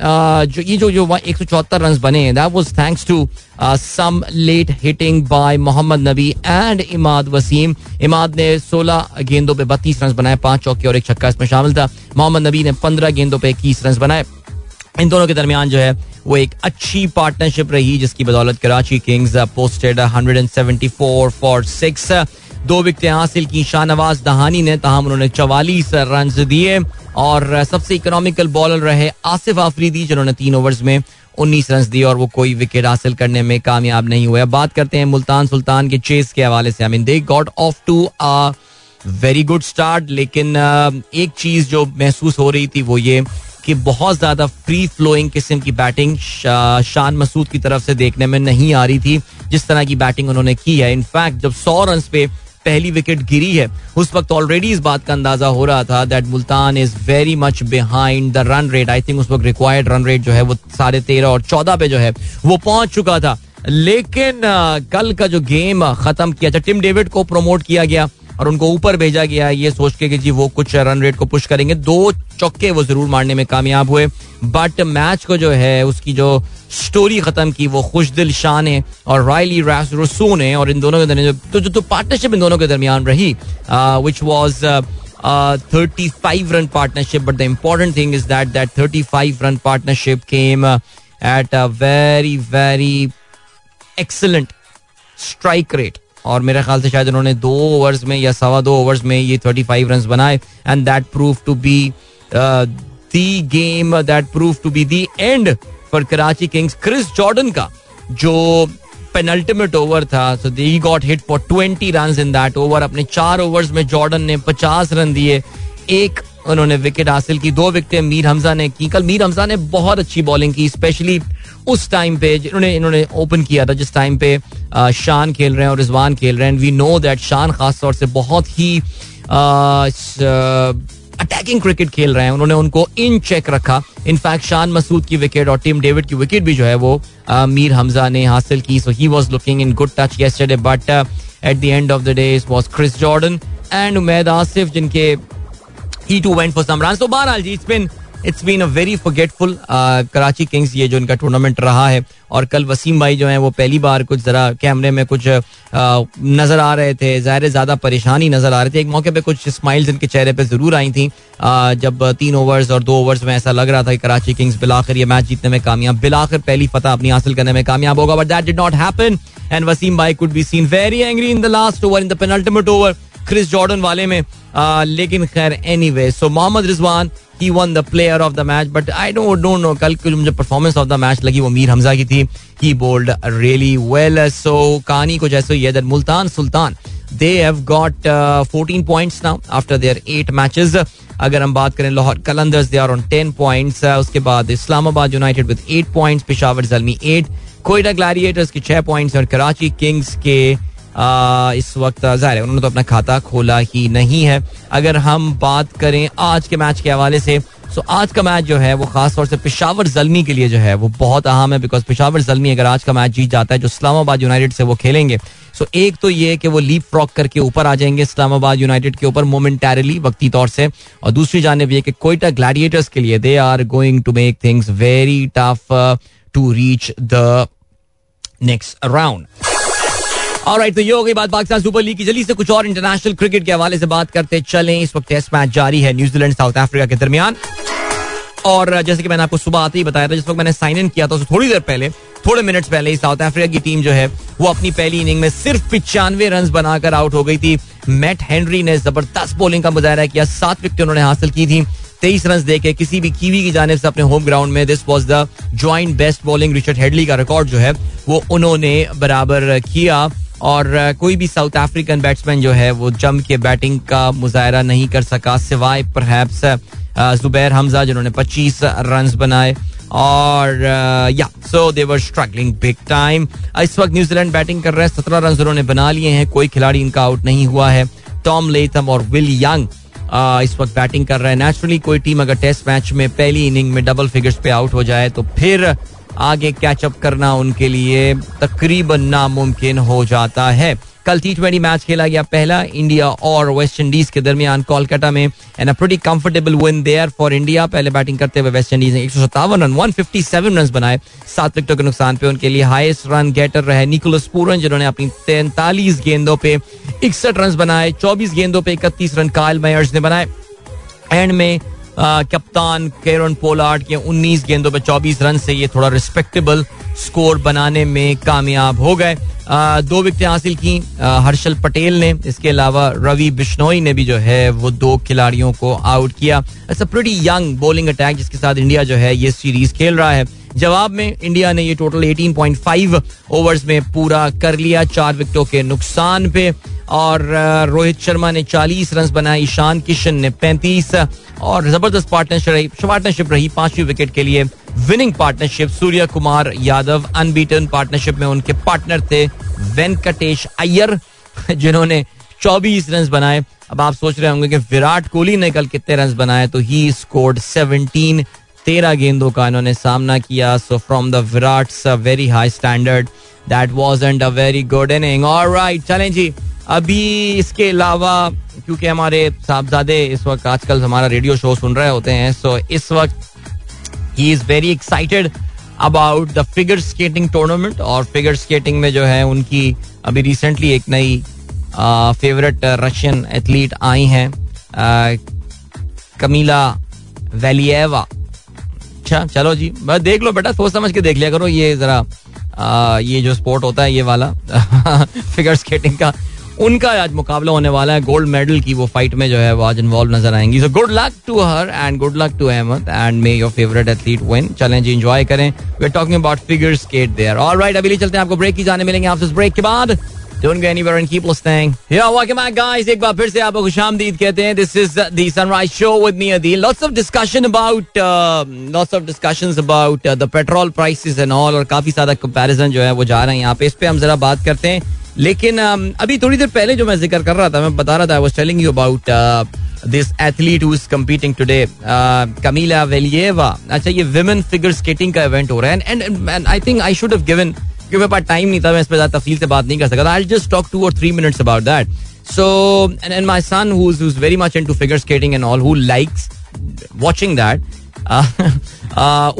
जो, ये जो जो एक सौ चौहत्तर रन बने हैं that was thanks to some late hitting by Mohammad Nabi and Imad Wasim Imad ने 16 गेंदों पे 32 रन बनाए, पाँच चौके और एक छक्का इसमें शामिल था। मोहम्मद नबी ने 15 गेंदों पे इक्कीस रन बनाए। इन दोनों के दरमियान जो है, वो एक अच्छी पार्टनरशिप रही, जिसकी बदौलत Karachi Kings posted 174 for six दो विकटें हासिल की, शाहनवाज दहानी ने, तहम उन्होंने चवालीस रन दिए। और सबसे इकोनॉमिकल बॉलर रहे आसिफ आफरीदी, जिन्होंने तीन ओवर्स में उन्नीस रन दिए, और वो कोई विकेट हासिल करने में कामयाब नहीं हुए। बात करते हैं मुल्तान सुल्तान के चेस के हवाले से। I they got off to very good start लेकिन एक चीज़ जो महसूस हो रही थी, वो ये कि बहुत ज़्यादा फ्री फ्लोइंग किस्म की बैटिंग शान मसूद की तरफ़ से देखने में नहीं आ रही थी, जिस तरह की बैटिंग उन्होंने की है। इनफैक्ट जब सौ रन पे पहली विकेट गिरी है, उस वक्त ऑलरेडी इस बात का अंदाज़ा हो रहा था that Multan is very much behind the run rate I think उस वक्त रिक्वायर्ड रन रेट जो है वो साढ़े तेरह और चौदह पे जो है, वो पहुँच चुका था। लेकिन कल का जो गेम खत्म किया था टिम डेविड को प्रमोट किया गया और उनको ऊपर भेजा गया ये सोच के कि जी वो कुछ रन रेट को पुश करेंगे। दो चौके वो ज़रूर मारने में कामयाब हुए। बट मैच को जो है, उसकी जो स्टोरी खत्म की, वो खुश दिल शाह ने और रायली रसू ने और इन दोनों के दरमियान तो जो तो पार्टनरशिप इन दोनों के दरमियान रही which was thirty five run partnership but the important thing is that that thirty five run partnership came at a very very excellent strike rate और मेरे ख्याल से शायद उन्होंने दो ओवर्स में या सवा दो ओवर्स में ये थर्टी फाइव रन बनाए and that prove to be the game that prove to be the end for Karachi Kings Chris Jordan का, जो पेनल्टीमेट ओवर था so he got hit for twenty run in that over अपने चार overs में Jordan ने पचास run दिए, एक उन्होंने विकेट हासिल की। दो विकेटें मीर हमजा ने की। कल मीर हमजा ने बहुत अच्छी बॉलिंग की स्पेशली उस टाइम पे इन्होंने इन्होंने ओपन किया था जिस टाइम पे शान खेल रहे हैं और रिजवान खेल रहे हैं। वी नो दैट शान खास तौर से बहुत ही अटैकिंग क्रिकेट खेल रहे हैं। उन्होंने उनको इन चेक रखा। इनफैक्ट शान मसूद की विकेट और टीम डेविड की विकेट भी जो है वो मीर हमजा ने हासिल की। So he was looking in good touch yesterday but at the end of the day was Chris Jordan and Umaid Asif जिनके he too went for some run तो बहरहाल जी it's been it's been a very forgetful Karachi Kings ये जो इनका tournament रहा है। और कल वसीम भाई जो है वो पहली बार कुछ जरा कैमरे में कुछ uh, नज़र आ रहे थे ज़ाहिर ज़्यादा परेशानी नज़र आ रहे थे। एक मौके पे कुछ स्माइल्स इनके चेहरे पे ज़रूर आई थी। Uh, जब तीन ओवर्स और दो ओवर्स में ऐसा लग रहा था कि कराची किंग्स बिलाकर ये मैच जीतने में कामयाब बिलाकर पहली फतह अपनी हासिल करने में कामयाब होगा। But that did not happen and Waseem भाई could be seen very angry in the last over in the penultimate over Chris Jordan वाले में लेकिन खैर anyway so Mohammad Rizwan he won the player of the match but I don't don't know कल की मुझे performance of the match लगी वो मीर हमजा की थी. He bowled really well so कहानी ऐसे ही है Multan Sultan they have got 14 points now after their 8 matches अगर हम बात करें Lahore Qalandars they are on ten points उसके बाद Islamabad United with eight points Peshawar Zalmi eight Quetta Gladiators के 6 पॉइंट्स और कराची किंग्स के इस वक्त ज़ाहिर है, उन्होंने तो अपना खाता खोला ही नहीं है। अगर हम बात करें आज के मैच के हवाले से सो आज का मैच जो है, वो खास तौर से पिशावर जलमी के लिए जो है, वो बहुत अहम है बिकॉज़ पिशावर जलमी अगर आज का मैच जीत जाता है, जो इस्लामाबाद यूनाइटेड से वो खेलेंगे सो एक तो ये कि वो लीप फ्रॉक करके ऊपर आ जाएँगे इस्लामाबाद यूनाइटेड के ऊपर मोमेंटरली वक्ती तौर से, और दूसरी जानब ये कि कोयटा ग्लैडिएटर्स के लिए they are going to make things very tough to reach the next round alright तो ये हो गई बात पाकिस्तान सुपर लीग की। जल्दी से कुछ और इंटरनेशनल क्रिकेट के हवाले से बात करते चलें, इस वक्त टेस्ट मैच जारी है न्यूजीलैंड साउथ अफ्रीका के दरमियान। और जैसे कि मैंने आपको सुबह आते ही बताया था, जिस वक्त मैंने साइन इन किया था थोड़ी देर पहले, थोड़े मिनट्स पहले ही साउथ अफ्रीका की टीम जो है, वो अपनी पहली इनिंग में सिर्फ़ पिचानवे रन बनाकर आउट हो गई थी। मैट हेनरी ने ज़बरदस्त बॉलिंग का मुजाहरा किया। सात विकेट उन्होंने हासिल की थी। तेईस रन देके किसी भी कीवी की जानब से अपने होम ग्राउंड में this was the joint best bowling Richard Hadlee का रिकॉर्ड जो है, वो उन्होंने बराबर किया। और कोई भी साउथ अफ्रीकन बैट्समैन जो है, वो जम के बैटिंग का मुजाहरा नहीं कर सका, सिवाय परहैप्स जुबैर हमजा जिन्होंने 25 रन बनाए और yeah so they were struggling big time इस वक्त न्यूजीलैंड बैटिंग कर रहे हैं, सत्रह रन उन्होंने बना लिए हैं, कोई खिलाड़ी इनका आउट नहीं हुआ है। टॉम लेथम और विल यंग इस वक्त बैटिंग कर रहे हैं। नेचुरली कोई टीम अगर टेस्ट मैच में पहली इनिंग में डबल फिगर्स पे आउट हो जाए तो फिर आगे कैचअप करना उनके लिए तकरीबन नामुमकिन हो जाता है। कल टी ट्वेंटी मैच खेला गया पहला इंडिया और वेस्ट इंडीज के दरमियान कोलकाता में and pretty comfortable win there for India पहले बैटिंग करते हुए वेस्ट इंडीज ने एक सौ सत्तावन run one fifty seven run बनाए। सात विकेटों के नुकसान पे उनके लिए हाईएस्ट रन गेटर रहे निकोलस पूरन जिन्होंने अपनी तैंतालीस गेंदों पे इकसठ रन बनाए। चौबीस गेंदों पे इकतीस रन कायल मैयर्स ने बनाए। एंड में कप्तान केरन पोलार्ड के 19 गेंदों पर 24 रन से ये थोड़ा रिस्पेक्टेबल स्कोर बनाने में कामयाब हो गए। दो विकटें हासिल की हर्षल पटेल ने। इसके अलावा रवि बिश्नोई ने भी जो है वो दो खिलाड़ियों को आउट किया। यंग बॉलिंग अटैक जिसके साथ इंडिया जो है ये सीरीज़ खेल रहा है। जवाब में इंडिया ने ये टोटल 18.5 ओवर्स में पूरा कर लिया, चार विकेटों के नुकसान पे। और रोहित शर्मा ने 40 रन बनाए, ईशान किशन ने 35 और ज़बरदस्त पार्टनरशिप रही पार्टनरशिप रही पांचवी विकेट के लिए winning partnership Suryakumar Yadav. Unbeaten partnership में उनके पार्टनर थे वेंकटेश अय्यर, जिन्होंने 24 रन बनाए। अब आप सोच रहे होंगे कि विराट कोहली ने कल कितने रन बनाए तो ही स्कोर्ड 17 तेरह गेंदों का इन्होंने सामना किया। So from the Virat very high standard that was and a very good inning और राइट चलें जी। अभी इसके अलावा, क्योंकि हमारे साहबजादे इस वक्त आजकल हमारा रेडियो शो सुन रहे होते हैं सो इस वक्त he is very excited about the figure skating tournament और फिगर स्केटिंग में जो है, उनकी अभी रिसेंटली एक नई फेवरेट रशियन एथलीट आई हैं कमीला वैलिएवा। अच्छा चलो जी। बस देख लो बेटा सोच समझ के देख लिया करो। ये जरा आ, ये जो स्पोर्ट होता है ये वाला फिगर स्केटिंग का उनका आज मुकाबला होने वाला है। गोल्ड मेडल की वो फाइट में जो है वो आज इन्वॉल्व नज़र आएँगी। So good luck to her and good luck to Ahmed and may your favourite athlete win चलें जी एंजॉय करें। We are talking about figure skate there alright अभी चलते हैं आपको ब्रेक की जाने मिलेंगे। आपसे ब्रेक के बाद Don't go anywhere and keep listening. Yeah, welcome back, guys. एक बार फिर से आपको खुशामदीद कहते हैं. This is the Sunrise Show with me, Adil. Lots of discussion about, uh, lots of discussions about uh, the petrol prices and all, और काफी ज्यादा comparison जो है वो जा रहे हैं यहाँ पे. इस पे हम जरा बात करते हैं. लेकिन um, अभी थोड़ी देर पहले जो मैं जिक्र कर रहा था मैं बता रहा था I was telling you about this athlete who is competing today Kamila Valieva अच्छा ये विमेन फिगर स्केटिंग का इवेंट हो रहा है and I think I should have given क्योंकि मेरे पास टाइम नहीं था, मैं इस पर ज़्यादा तफसील से बात नहीं कर सकता आई जस्ट टॉक टू और three minutes about that so and and my son who is very much into figure skating and all who likes watching that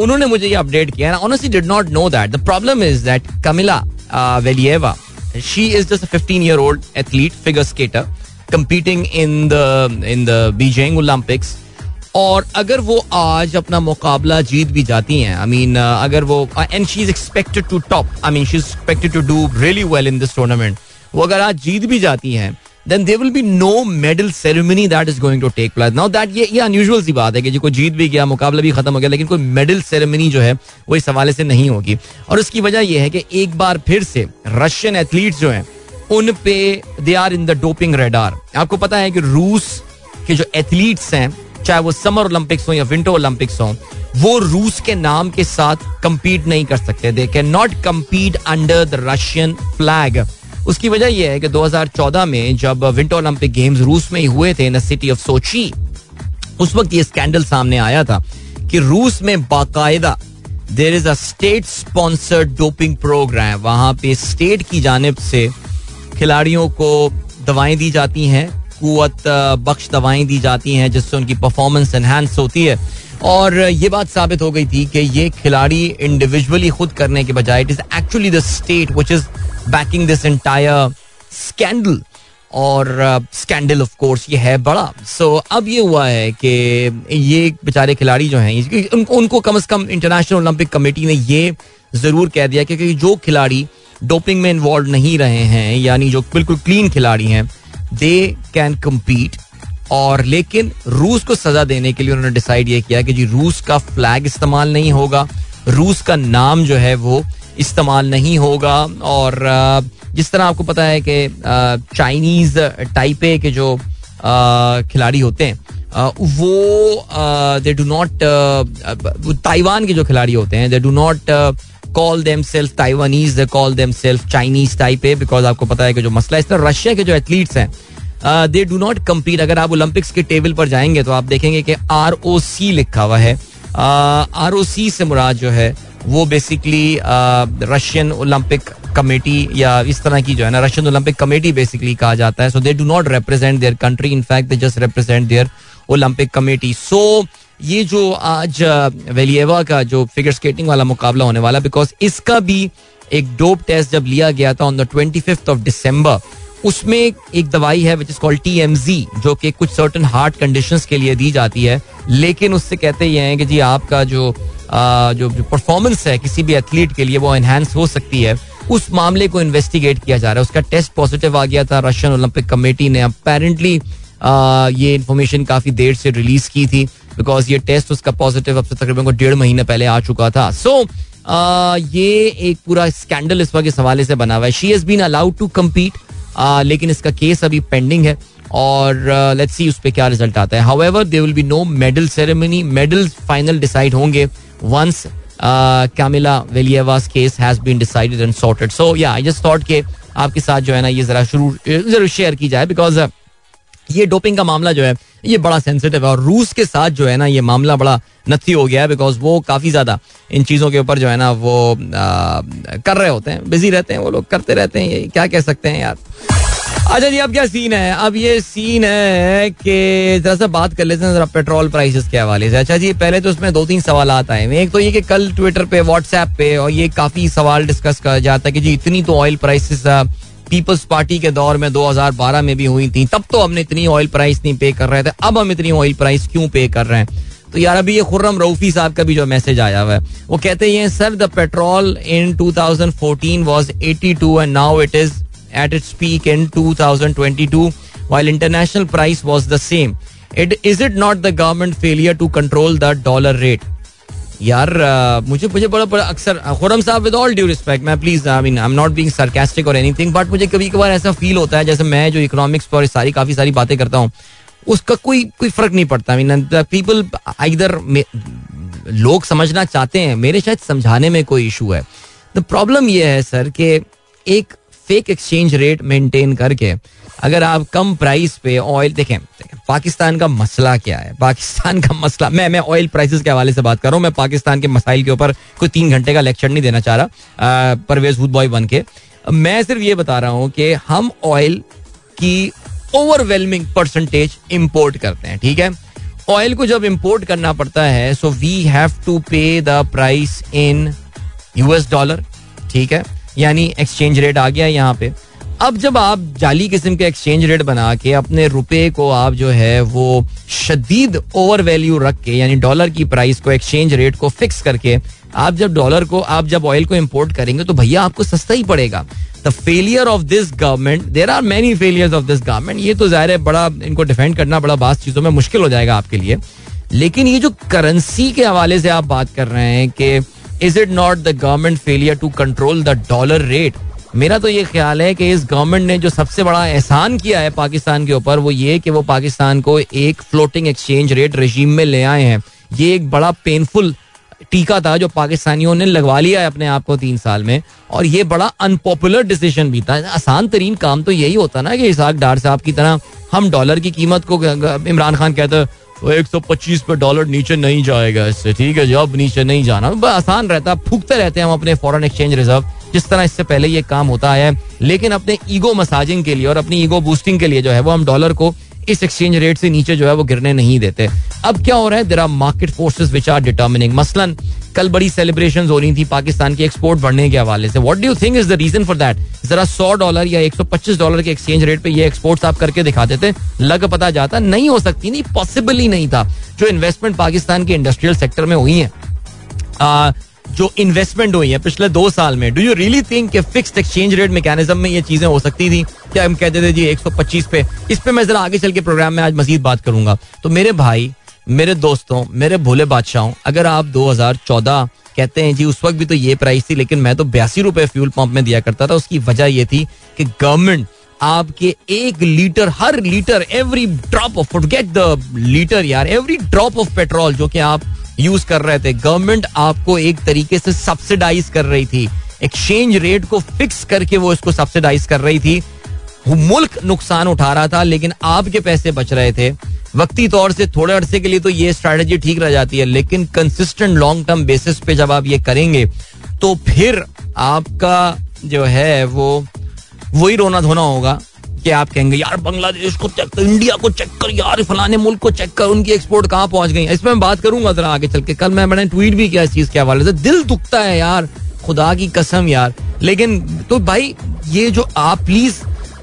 उन्होंने मुझे ये अपडेट किया honestly did not know that the problem is that Kamila Valieva she is just a 15 year old athlete, figure skater, competing in the in the Beijing Olympics. और अगर वो आज अपना मुकाबला जीत भी जाती हैं आई मीन uh, अगर वो and she is expected to top I mean she is expected to do really well in this tournament वो अगर आज जीत भी जाती हैं then there will be no medal ceremony that is going to take place now that ये ये unusual सी बात है कि जो जीत भी गया मुकाबला भी खत्म हो गया लेकिन कोई मेडल सेरेमनी जो है वो इस हवाले से नहीं होगी। और उसकी वजह यह है कि एक बार फिर से रशियन एथलीट्स जो हैं उन पे they are in the doping radar आपको पता है कि रूस के जो एथलीट्स हैं चाहे वो समर ओलंपिक्स हो या विंटर ओलंपिक्स हो, वो रूस के नाम के साथ कंपीट नहीं कर सकते। They can not compete under the Russian flag उसकी वजह यह है कि 2014 में जब विंटर ओलंपिक गेम्स रूस में ही हुए थे इन सिटी ऑफ़ सोची उस वक्त ये स्कैंडल सामने आया था कि रूस में बाकायदा there is a state sponsored doping program वहाँ पे स्टेट की जानब से खिलाड़ियों को दवाएँ दी जाती हैं कुत बख्श दवाएँ दी जाती हैं जिससे उनकी परफॉर्मेंस एनहेंस होती है। और ये बात साबित हो गई थी कि ये खिलाड़ी इंडिविजुअली खुद करने के बजाय it is actually the state which is backing this entire scandal और स्कैंडल ऑफ़ कोर्स ये है बड़ा। सो so, अब ये हुआ है कि ये बेचारे खिलाड़ी जो हैं उनको उनको कम से कम इंटरनेशनल ओलंपिक कमेटी ने ये ज़रूर कह दिया कि जो खिलाड़ी डोपिंग में इन्वॉल्व नहीं रहे हैं यानी जो बिल्कुल क्लीन खिलाड़ी हैं दे कैन कम्पीट और लेकिन रूस को सजा देने के लिए उन्होंने डिसाइड ये किया कि जी, रूस का फ्लैग इस्तेमाल नहीं होगा। रूस का नाम जो है वो इस्तेमाल नहीं होगा और जिस तरह आपको पता है कि चाइनीज़ टाइपे के जो खिलाड़ी होते हैं वो दे डू नॉट ताइवान के जो खिलाड़ी होते हैं they do not call them self Taiwanese they call them self Chinese type है बिकॉज़ आपको पता है कि जो मसला इस तरह रशिया के जो एथलीट्स हैं दे डू नॉट कम्पीट अगर आप ओलंपिक्स के टेबल पर जाएँगे तो आप देखेंगे कि आर ओ सी लिखा हुआ है। आर ओ सी से मुराद जो है, वो बेसिकली रशियन ओलंपिक कमेटी या इस तरह की जो है ना रशियन ओलंपिक कमेटी बेसिकली कहा जाता है। So they do not represent their country in fact they just represent their Olympic committee so ये जो आज वेलिएवा का जो फिगर स्केटिंग वाला मुकाबला होने वाला बिकॉज़ इसका भी एक डोप टेस्ट जब लिया गया था on the twenty fifth of December उसमें एक दवाई है which is called T G कि कुछ सर्टन हार्ट कंडीशंस के लिए दी जाती है। लेकिन उससे कहते ये हैं कि जी आपका जो आ, जो परफॉर्मेंस है किसी भी एथलीट के लिए वो एनहेंस हो सकती है। उस मामले को इन्वेस्टिगेट किया जा रहा है। उसका टेस्ट पॉजिटिव आ गया था। रशियन ओलंपिक कमेटी ने अपेरेंटली ये इन्फॉर्मेशन काफ़ी देर से रिलीज़ की थी। बिकॉज़ ये टेस्ट उसका पॉजिटिव अब से तकरीबन को डेढ़ महीने पहले आ चुका था। सो so, ये एक पूरा स्कैंडल इस वक्त हवाले से बना हुआ है। She has been allowed to compete लेकिन इसका केस अभी पेंडिंग है और लेट्स सी उस पर क्या रिज़ल्ट आता है। However there will be no medal ceremony medal final decide होंगे once Kamila Valieva's case has been decided and sorted so yeah I just thought के आपके साथ जो है ना ये जरा शुरू ज़रूर शेयर की जाए बिकॉज़ ये डोपिंग का मामला जो है ये बड़ा सेंसिटिव है और रूस के साथ जो है ना ये मामला बड़ा नथी हो गया है बिकॉज़ वो काफ़ी ज़्यादा इन चीज़ों के ऊपर जो है ना वो आ, कर रहे होते हैं बिज़ी रहते हैं वो लोग करते रहते हैं ये क्या कह सकते हैं यार। अच्छा जी अब क्या सीन है? अब ये सीन है कि जरा सा बात कर लेते हैं जरा पेट्रोल प्राइसेस के हवाले से। अच्छा जी पहले तो उसमें दो तीन सवाल आए हैं। एक तो ये कि कल ट्विटर पे व्हाट्सएप पे और ये काफ़ी सवाल डिस्कस कर जाता है कि जी इतनी तो ऑयल प्राइसेस पीपल्स पार्टी के दौर में 2012 में भी हुई थी। तब तो हमने इतनी ऑयल प्राइस नहीं पे कर रहे थे। अब हम इतनी ऑयल प्राइस क्यों पे कर रहे हैं? तो यार, अभी ये खुर्रम रऊफी साहब का भी जो मैसेज आया हुआ है, वो कहते हैं sir the petrol in 2014 was 82 and now it is at its peak in 2022 while international price was the same. It, is it not the government failure to control the dollar rate? यार मुझे मुझे बड़ा बड़ा अक्सर खुरम साहब with all due respect मैं please I mean I am not being sarcastic और anything but मुझे कभी कभार ऐसा फील होता है, जैसे मैं जो इकोनॉमिक्स पर सारी, काफ़ी सारी बातें करता हूँ, उसका कोई कोई फ़र्क नहीं पड़ता। आई मीन पीपल इधर लोग समझना चाहते हैं, मेरे शायद समझाने में कोई इशू है। द प्रॉब्लम यह है सर कि एक फेक एक्सचेंज रेट मेंटेन करके अगर आप कम प्राइस पे ऑयल देखें पाकिस्तान का मसला क्या है? पाकिस्तान का मसला, मैं मैं ऑयल प्राइसेस के हवाले से बात कर रहा हूँ, मैं पाकिस्तान के मसाइल के ऊपर कोई तीन घंटे का लेक्चर नहीं देना चाह रहा परवेज हुद बॉय बन के। मैं सिर्फ़ ये बता रहा हूँ कि हम ऑयल की ओवरवेलमिंग परसेंटेज इंपोर्ट करते हैं, ठीक है? ऑयल को जब इम्पोर्ट करना पड़ता है so we have to pay the price in US dollar ठीक है? यानी एक्सचेंज रेट आ गया यहाँ पे। अब जब आप जाली किस्म के एक्सचेंज रेट बना के अपने रुपए को आप जो है वो शदीद ओवर वैल्यू रख के, यानी डॉलर की प्राइस को एक्सचेंज रेट को फिक्स करके, आप जब डॉलर को, आप जब ऑयल को इंपोर्ट करेंगे तो भैया आपको सस्ता ही पड़ेगा। The failure of this government there are many failure of this government ये तो ज़ाहिर है बड़ा, इनको डिफेंड करना बड़ा बात चीज़ों में मुश्किल हो जाएगा आपके लिए। लेकिन ये जो करेंसी के हवाले से आप बात कर रहे हैं कि is it not the government failure to control the dollar rate मेरा तो ये ख्याल है कि इस गवर्नमेंट ने जो सबसे बड़ा एहसान किया है पाकिस्तान के ऊपर, वो ये कि वो पाकिस्तान को एक फ्लोटिंग एक्सचेंज रेट रजीम में ले आए हैं। ये एक बड़ा पेनफुल टीका था जो पाकिस्तानियों ने लगवा लिया है अपने आप को तीन साल में, और ये बड़ा अनपॉपुलर डिसीज़न भी था। आसान तरीन काम तो यही होता ना कि इसाक डार साहब की तरह हम डॉलर की कीमत को इमरान खान कहते तो एक सौ पच्चीस पे डॉलर नीचे नहीं जाएगा इससे, ठीक है जब नीचे नहीं जाना। बस आसान रहता है फूकते रहते हैं हम अपने फॉरेन एक्सचेंज रिज़र्व जिस तरह इससे पहले ये काम होता है। लेकिन अपने ईगो मसाजिंग के लिए और अपनी ईगो बूस्टिंग के लिए जो है वो हम डॉलर को इस एक्सचेंज रेट से नीचे जो है वो गिरने नहीं देते। अब क्या हो रहा है? There are market forces which are determining मसलन, कल बड़ी सेलिब्रेशन हो रही थी पाकिस्तान की एक्सपोर्ट बढ़ने के हवाले से। What do think is the reason for that जरा सौ डॉलर या एक सौ पच्चीस डॉलर के एक्सचेंज रेट पे ये एक्सपोर्ट्स आप करके दिखा देते लग पता जाता, नहीं हो सकती नहीं पॉसिबल ही नहीं था। जो इन्वेस्टमेंट पाकिस्तान के इंडस्ट्रियल सेक्टर में हुई है जो इन्वेस्टमेंट हुई है पिछले दो साल में डू यू रियली थिंक कि फिक्स्ड एक्सचेंज रेट मैकेनिज्म में ये चीज़ें हो सकती थी? क्या हम कहते थे जी 125 पे? इस पे मैं जरा आगे चल के प्रोग्राम में आज मजीद बात करूँगा। तो मेरे भाई, मेरे दोस्तों, मेरे भोले बादशाहों, अगर आप 2014 कहते हैं जी, उस वक्त भी तो ये प्राइस थी, लेकिन मैं तो बयासी रुपए फ्यूल पंप में दिया करता था, उसकी वजह ये थी कि गवर्नमेंट आपके एक litre her litre every drop of get the litre यार एवरी ड्रॉप ऑफ़ पेट्रोल जो कि आप यूज़ कर रहे थे। गवर्नमेंट आपको एक तरीके से सब्सिडाइज कर रही थी। एक्सचेंज रेट को फिक्स करके वो इसको सब्सिडाइज कर रही थी। मुल्क नुकसान उठा रहा था, लेकिन आपके पैसे बच रहे थे। वक्ती तौर से थोड़े अरसे के लिए तो ये स्ट्रेटेजी ठीक रह जाती है, लेकिन कंसिस्टेंट लॉन्ग टर्म बेसिस पे जब आप ये करेंगे तो फिर आपका जो है वो, वही रोना धोना होगा। कि आप कहेंगे, यार, बांग्लादेश को चेक कर, इंडिया को चेक कर, यार, फलाने मुल्क को चेक कर, उनकी एक्सपोर्ट कहाँ पहुँच गई इसमें मैं बात करूँगा जरा आगे चल के। कल मैं, मैंने ट्वीट भी किया इस चीज़ के हवाले से। दिल दुखता है यार, खुदा की कसम यार। लेकिन तो भाई, ये जो आप प्लीज़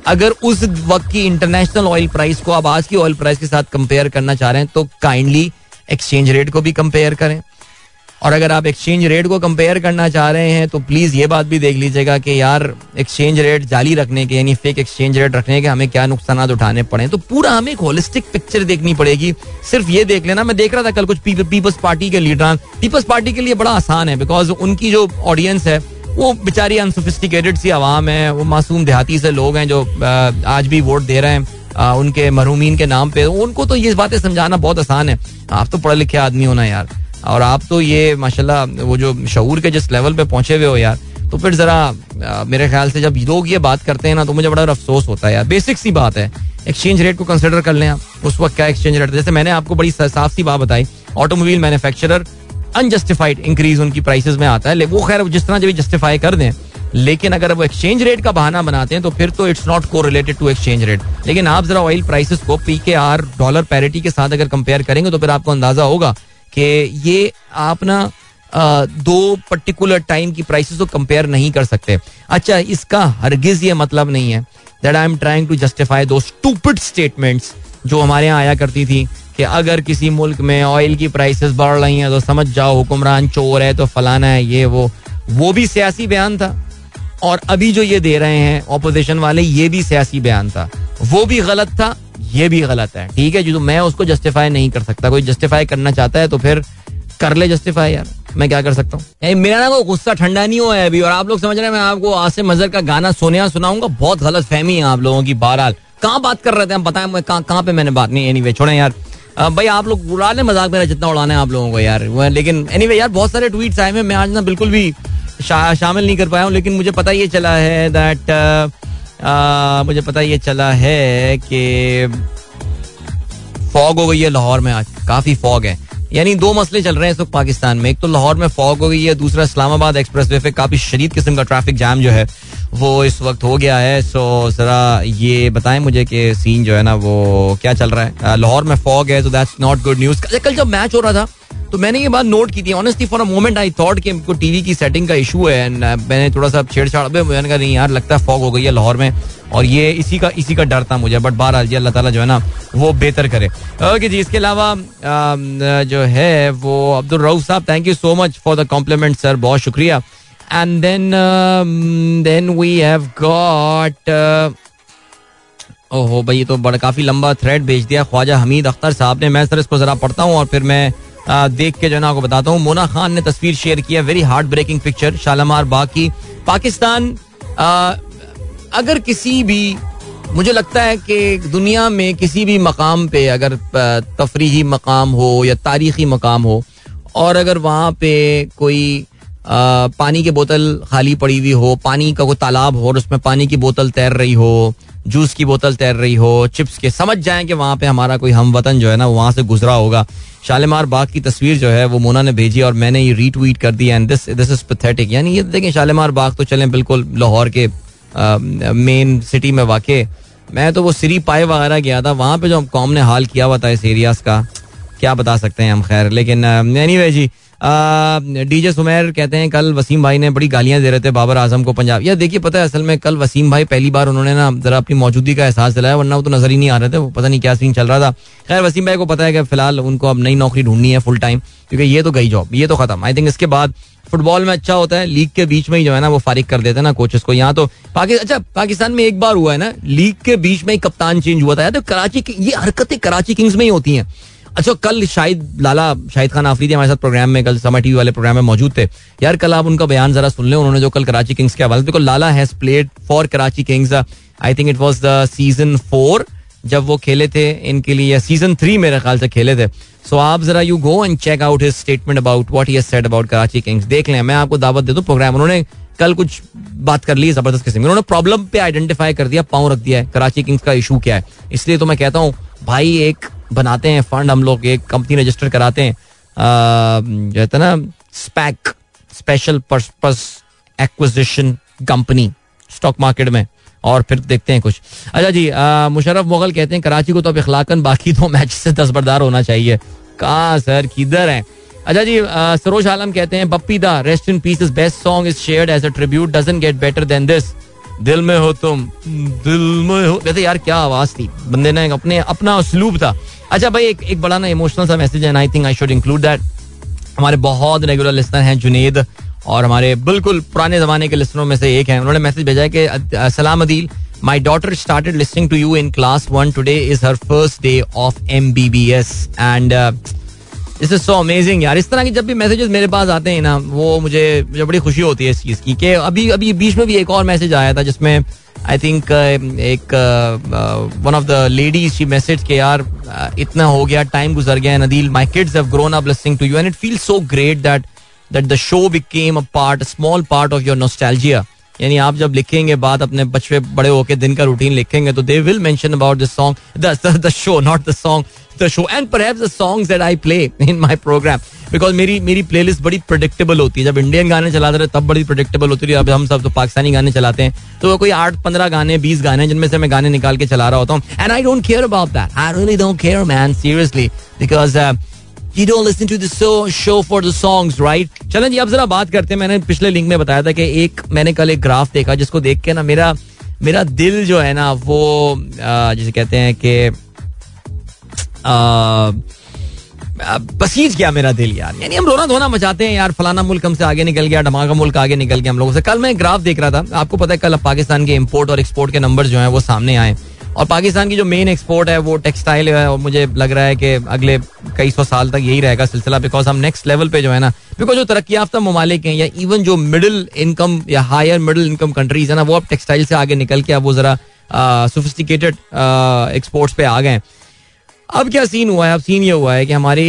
अगर उस वक्त की इंटरनेशनल ऑयल प्राइस को आप आज की ऑयल प्राइस के साथ कंपेयर करना चाह रहे हैं तो काइंडली एक्सचेंज रेट को भी कंपेयर करें। और अगर आप एक्सचेंज रेट को कंपेयर करना चाह रहे हैं तो प्लीज़ ये बात भी देख लीजिएगा कि यार एक्सचेंज रेट जाली रखने के यानी फेक एक्सचेंज रेट रखने के हमें क्या नुकसान उठाने पड़े तो पूरा हमें एक होलिस्टिक पिक्चर देखनी पड़ेगी। सिर्फ़ ये देख लेना मैं देख रहा था कल कुछ पीपल्स पार्टी के लीडर पीपल्स पार्टी के लिए बड़ा आसान है बिकॉज़ उनकी जो ऑडियंस है वो बेचारी अनसोफिस्टिकेटेड सी आवाम है वो मासूम देहाती से लोग हैं जो आज भी वोट दे रहे हैं आ, उनके मरूमीन के नाम पे। उनको तो ये बातें समझाना बहुत आसान है। आप तो पढ़े लिखे आदमी होना यार। और आप तो ये, माशाल्लाह, वो जो शूर के जिस लेवल पे पहुँचे हुए हो यार तो फिर जरा मेरे ख्याल से जब लोग ये बात करते हैं ना तो मुझे बड़ा अफसोस होता है यार। बेसिक सी बात है। एक्सचेंज रेट को कंसिडर कर लें आप। उस वक्त क्या एक्सचेंज रेट जैसे मैंने आपको बड़ी साफ़ सी बात बताई ऑटोमोबाइल मैन्युफैक्चरर अनजस्टिफाइड इंक्रीज उनकी प्राइसेस में आता है। वो खैर, जिस तरह जब जस्टिफाई कर दें, लेकिन अगर वो एक्सचेंज रेट का बहाना बनाते हैं तो फिर तो it's not correlated to exchange rate लेकिन आप जरा ऑयल प्राइसेस को P K R dollar parity के साथ अगर कंपेयर करेंगे तो फिर आपको अंदाज़ा होगा कि ये आप ना दो पर्टिकुलर टाइम की प्राइसेस को कंपेयर नहीं कर सकते। अच्छा इसका हरगिज ये मतलब नहीं है that I am trying to justify दो स्टूपिड स्टेटमेंट्स जो हमारे यहाँ आया करती थी कि अगर किसी मुल्क में ऑयल की प्राइसेस बढ़ रही हैं तो समझ जाओ, हुक्मरान चोर है तो फलाना है, ये वो। वो भी सियासी बयान था। और अभी जो ये दे रहे हैं ऑपोजिशन वाले, ये भी सियासी बयान था। वो भी गलत था ये भी गलत है। ठीक है जो तो मैं उसको जस्टिफाई नहीं कर सकता। कोई जस्टिफाई करना चाहता है तो फिर कर ले जस्टिफाई यार। मैं क्या कर सकता हूँ? मेरा ना कोई गुस्सा ठंडा नहीं हुआ है अभी और आप लोग समझ रहे हैं मैं आपको आसिम मजर का गाना सोनिया सुनाऊँगा। बहुत गलत फहमी है आप लोगों की बहरहाल। कहाँ बात कर रहे थे हम? बताएँ कहाँ पे मैंने बात? नहीं एनी छोड़े यार। भाई आप लोग उड़ा लें मज़ाक मेरा जितना उड़ाना है आप लोगों को यार। लेकिन एनी यार बहुत सारे ट्वीट आए हैं। मैं आज ना बिल्कुल भी शा, शामिल नहीं कर पाया हूँ लेकिन मुझे पता ये चला है दैट मुझे पता ये चला है कि फॉग हो गई है लाहौर में आज। काफ़ी फॉग है। यानी दो मसले चल रहे हैं इस वक्त पाकिस्तान में। एक तो लाहौर में फॉग हो गई है, दूसरा इस्लामाबाद एक्सप्रेस वे पे काफ़ी शरीद किस्म का ट्रैफ़िक जाम जो है, वो इस वक्त हो गया है। सो, जरा ये बताएँ मुझे कि सीन जो है ना, वो क्या चल रहा है? लाहौर में फॉग है तो दैट्स नॉट गुड न्यूज़ कल जब मैच हो रहा था तो मैंने ये बात नोट की थी honestly for a moment I thought कि हमको टीवी की सेटिंग का इशू है एंड uh, मैंने थोड़ा सा छेड़छाड़ मैंने कहा नहीं यार लगता है फॉग हो गई है लाहौर में और ये इसी का इसी का डर था मुझे बट बार जी अल्लाह ताला जो है ना वो बेहतर करे. ओके जी इसके अलावा जो है वो अब्दुल रऊफ साहब thank you so much for the compliment sir बहुत शुक्रिया। And then then we have got ओहो भाई ये तो बड़ा काफ़ी लंबा थ्रेड भेज दिया ख्वाजा हमीद अख्तर साहब ने। मैं सर इसको जरा पढ़ता हूँ और फिर मैं देख के जो ना आपको बताता हूँ। मोना खान ने तस्वीर शेयर किया very heart breaking picture Shalimar Bagh की पाकिस्तान अगर किसी भी मुझे लगता है कि दुनिया में किसी भी मकाम पे अगर तफरी मकाम हो या तारीखी मकाम हो और अगर वहाँ पे कोई आ, पानी की बोतल खाली पड़ी हुई हो पानी का कोई तालाब हो और उसमें पानी की बोतल तैर रही हो जूस की बोतल तैर रही हो चिप्स के समझ जाएँ कि वहाँ पे हमारा कोई हम वतन जो है ना वहाँ से गुजरा होगा। शालीमार बाग की तस्वीर जो है, वो मोना ने भेजी और मैंने ये रीट्वीट कर दिया and this this is pathetic यानी ये देखें, शालेमार बाग तो चलें बिल्कुल लाहौर के मेन सिटी में वाकई। मैं तो वो सिरी पाए वगैरह गया था, वहाँ पे जो कॉम ने हाल किया हुआ था इस एरियाज़ का, क्या बता सकते हैं हम, खैर। लेकिन एनी anyway जी डीजे सुमेर कहते हैं, कल वसीम भाई ने बड़ी गालियाँ दे रहे थे बाबर आज़म को पंजाब। यार देखिए, पता है, असल में कल वसीम भाई पहली बार उन्होंने ना जरा अपनी मौजूदगी का एहसास दिलाया, वरना वो तो नज़र ही नहीं आ रहे थे, वो पता नहीं क्या सीन चल रहा था। खैर, वसीम भाई को पता है कि फ़िलहाल उनको अब नई नौकरी ढूंढनी है फुल टाइम क्योंकि ये तो गई जॉब ये तो खत्म। आई थिंक इसके बाद फुटबॉल में अच्छा होता है लीग के बीच में ही जो है ना, वो फारिग कर देते हैं ना कोचेस को। यहाँ तो पाकिस्तान अच्छा पाकिस्तान में एक बार हुआ है ना लीग के बीच में ही कप्तान चेंज हुआ था। तो कराची ये हरकतें कराची किंग्स में ही होती हैं। अच्छा कल शाहिद, लाला शाहिद खान आफरीदी हमारे साथ प्रोग्राम में, कल समा टीवी वाले प्रोग्राम में मौजूद थे। यार, कल आप उनका बयान जरा सुन लें, उन्होंने जो कल कराची किंग्स के हवाले because Lala has played for Karachi Kings. I think it was the season four जब वो खेले थे, इनके लिए सीज़न थ्री मेरे ख्याल से खेले थे। सो आप जरा you go and check out his statement about what he said about Karachi Kings. देख लें, मैं आपको दावत दे दूँ प्रोग्राम उन्होंने कल कुछ बात कर ली, ज़बरदस्त किस्म उन्होंने प्रॉब्लम पे आइडेंटिफाई कर दिया, पाँव रख दिया है, कराची किंग्स का इशू क्या है। इसलिए तो मैं कहता हूँ, भाई, एक बनाते हैं फंड हम लोग एक कंपनी रजिस्टर कराते हैं। जो है ना SPAC special purpose acquisition company stock market में। और फिर देखते हैं कुछ। अच्छा जी मुशरफ मुगल कहते हैं, कराची को तो अब इखलाकन, बाकी दो मैच से दसबरदार होना चाहिए। कहा सर, किधर है? अच्छा जी सरोज आलम कहते हैं Bappi Da rest in peace is best song is shared as a tribute doesn't get better than this दिल में हो तुम। दिल में हो। कहते, यार, क्या आवाज़ थी? बंदे ने अपने, अपना उसलूब था। अच्छा भाई, एक एक बड़ा ना इमोशनल सा मैसेज है I think I should include that हमारे बहुत रेगुलर लिस्टर हैं जुनेद, और हमारे बिल्कुल पुराने जमाने के लिस्टरों में से एक हैं। उन्होंने मैसेज भेजा है कि सलाम Adeel my daughter started listening to you in class one today is her first day of M B B S and this is so amazing यार। इस तरह की जब भी मैसेजेस मेरे पास आते हैं ना वो मुझे मुझे बड़ी खुशी होती है इस चीज़ की कि अभी अभी बीच में भी एक और मैसेज आया था जिसमें आई थिंक uh, एक one of the ladies she message के यार uh, इतना हो गया टाइम गुजर गया Nadeel my kids have grown up listening to you and it feel so great that that the show became a part small part of your nostalgia यानी आप जब लिखेंगे बात अपने बच्चे बड़े होकर दिन का रूटीन लिखेंगे तो they will mention about this song the show not the song the show and perhaps the songs that I play in my program because मेरी मेरी प्लेलिस्ट बड़ी प्रिडिक्टेबल होती है। जब इंडियन गाने चलाते रहे तब बड़ी प्रिडिक्टेबल होती है। अब हम सब तो पाकिस्तानी गाने चलाते हैं तो वो कोई आठ पंद्रह गाने बीस गाने जिनमें से मैं गाने निकाल के चला रहा होता हूँ। And I don't care about that I really don't care man seriously because You don't listen to the show, show for the songs, right? चलें जी अब जरा बात करते हैं। मैंने पिछले लिंक में बताया था कि एक मैंने कल एक ग्राफ देखा जिसको देख के ना मेरा मेरा दिल जो है ना वो आ, जिसे कहते हैं कि पसीज गया मेरा दिल यार। यानी हम रोना धोना मचाते हैं यार, फलाना मुल्क हमसे आगे निकल गया धमाका मुल्क आगे निकल गया हम लोगों से। कल मैं ग्राफ देख रहा था, आपको पता है कल पाकिस्तान के इम्पोर्ट और एक्सपोर्ट के नंबर जो है वो सामने आए। और पाकिस्तान की जो मेन एक्सपोर्ट है, वो टेक्सटाइल है, और मुझे लग रहा है कि अगले कई सौ साल तक यही रहेगा सिलसिला बिकॉज़ हम नेक्स्ट लेवल पे जो है ना बिकॉज़ जो तरक्की याफ्ता ममालिक हैं या इवन जो मिडिल इनकम या हायर मिडिल इनकम कंट्रीज़ है ना, वो अब टेक्सटाइल से आगे निकल के अब वो जरा सोफिस्टिकेटेड एक्सपोर्ट्स पे आ गए अब क्या सीन हुआ है? अब सीन ये हुआ है कि हमारी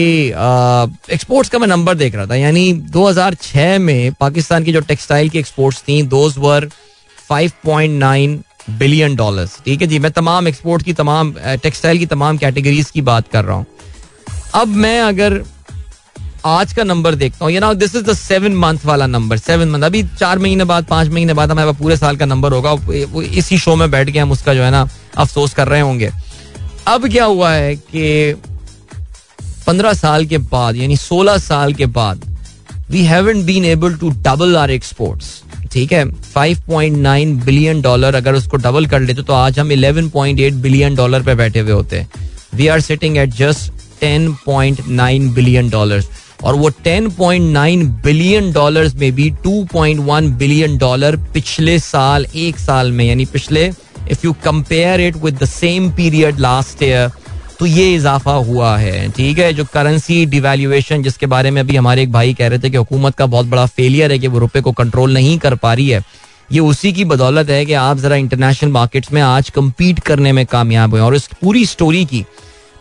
एक्सपोर्ट्स का मैं नंबर देख रहा था। यानी 2006 में पाकिस्तान की जो टेक्सटाइल की एक्सपोर्ट्स थी दोज वर 5.9 बिलियन डॉलर्स ठीक है जी, मैं तमाम एक्सपोर्ट की तमाम टेक्सटाइल की तमाम कैटेगरीज की बात कर रहा हूँ। अब मैं अगर आज का नंबर देखता हूँ ना this is the seven month वाला नंबर सेवन मंथ अभी चार महीने बाद, पाँच महीने बाद हमारे पूरे साल का नंबर होगा। इसी शो में बैठ के हम उसका जो है ना, अफसोस कर रहे होंगे। अब क्या हुआ है कि पंद्रह साल के बाद, यानी सोलह साल के बाद we haven't been able to double our exports ठीक है? 5.9 बिलियन डॉलर अगर उसको डबल कर लेते तो आज हम 11.8 बिलियन डॉलर पे बैठे हुए होते we are sitting at just 10.9 billion dollar और वो 10.9 बिलियन डॉलर्स में भी 2.1 बिलियन डॉलर पिछले साल, एक साल में, यानी पिछले if you compare it with the same period last year तो ये इजाफा हुआ है, ठीक है? जो करेंसी डिवेल्युएशन जिसके बारे में अभी हमारे एक भाई कह रहे थे कि हुकूमत का बहुत बड़ा फेलियर है कि वो रुपए को कंट्रोल नहीं कर पा रही है, ये उसी की बदौलत है कि आप जरा इंटरनेशनल मार्केट्स में आज कम्पीट करने में कामयाब हुए और इस पूरी स्टोरी की,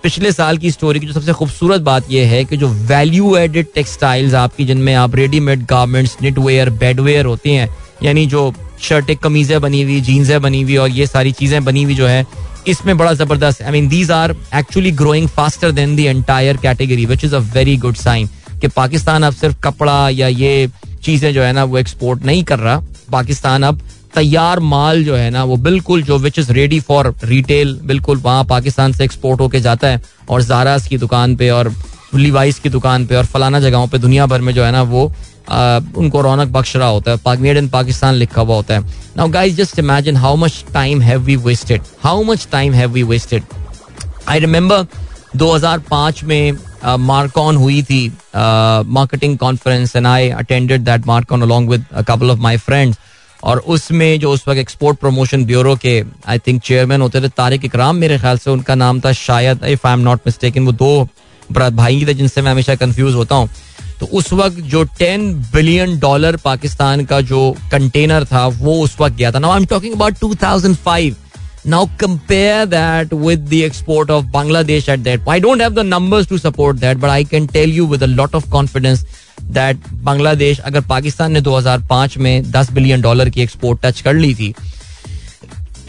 पिछले साल की स्टोरी की जो सबसे खूबसूरत बात यह है कि जो वैल्यू एडेड टेक्सटाइल्स आपकी जिनमें आप रेडीमेड गारमेंट्स निटवेयर बेडवेयर होते हैं, यानी जो शर्टें कमीजें बनी हुई, जीन्सें बनी हुई और ये सारी चीज़ें बनी हुई जो है, इसमें बड़ा ज़बरदस्त I mean these are actually growing faster than the entire category which is a very good sign कि पाकिस्तान अब सिर्फ़ कपड़ा या ये चीज़ें जो है ना, वो एक्सपोर्ट नहीं कर रहा। पाकिस्तान अब तैयार माल जो है ना, वो बिल्कुल जो which is ready for retail बिल्कुल वहाँ पाकिस्तान से एक्सपोर्ट होके जाता है और जारास की दुकान पे और लिवाइस की दुकान पे और फलाना जगहों पे दुनिया भर में जो है ना, वो उनको रौनक बख्श रहा होता है मेड इन पाकिस्तान लिखा हुआ होता है। Now guys just imagine how much time have we wasted how much time have we wasted I remember 2005 में मार्कॉन हुई थी marketing conference and I attended that Marcon along with couple of my friends और उसमें जो उस वक्त export promotion bureau के I think chairman होते थे, तारिक इकराम, मेरे ख्याल से उनका नाम था, शायद if I am not mistaken वो दो भाई थे जिनसे मैं हमेशा कंफ्यूज होता हूँ। तो उस वक्त जो टेन बिलियन डॉलर पाकिस्तान का जो कंटेनर था, वो उस वक्त गया था। Now I am talking about 2005 now, compare that with the export of bangladesh at that i don't have the numbers to support that, but i can tell you with a lot of confidence that bangladesh, अगर पाकिस्तान ने 2005 में 10 billion dollar की export touch कर ली थी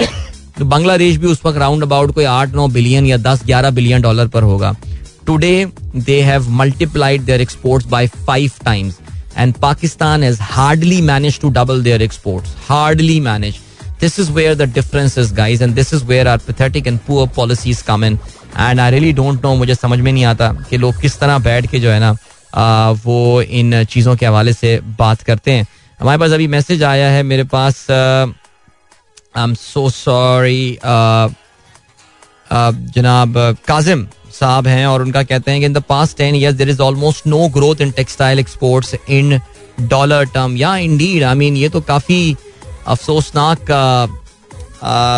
तो बांग्लादेश भी उस वक्त राउंड अबाउट कोई आठ नौ बिलियन या दस ग्यारह बिलियन डॉलर पर होगा। Today, they have multiplied their exports by five times. And Pakistan has hardly managed to double their exports. Hardly managed. This is where the difference is, guys. And this is where our pathetic and poor policies come in. And I really don't know मुझे समझ में नहीं आता कि लोग किस तरह बैठ के जो है ना आ, वो इन चीज़ों के हवाले से बात करते हैं हमारे पास अभी मैसेज आया है मेरे पास आई एम सो सॉरी जनाब काजिम साहब हैं और उनका कहते हैं कि in the past ten years there is almost no growth in textile exports in dollar term या इंडीड आई मीन ये तो काफ़ी अफसोसनाक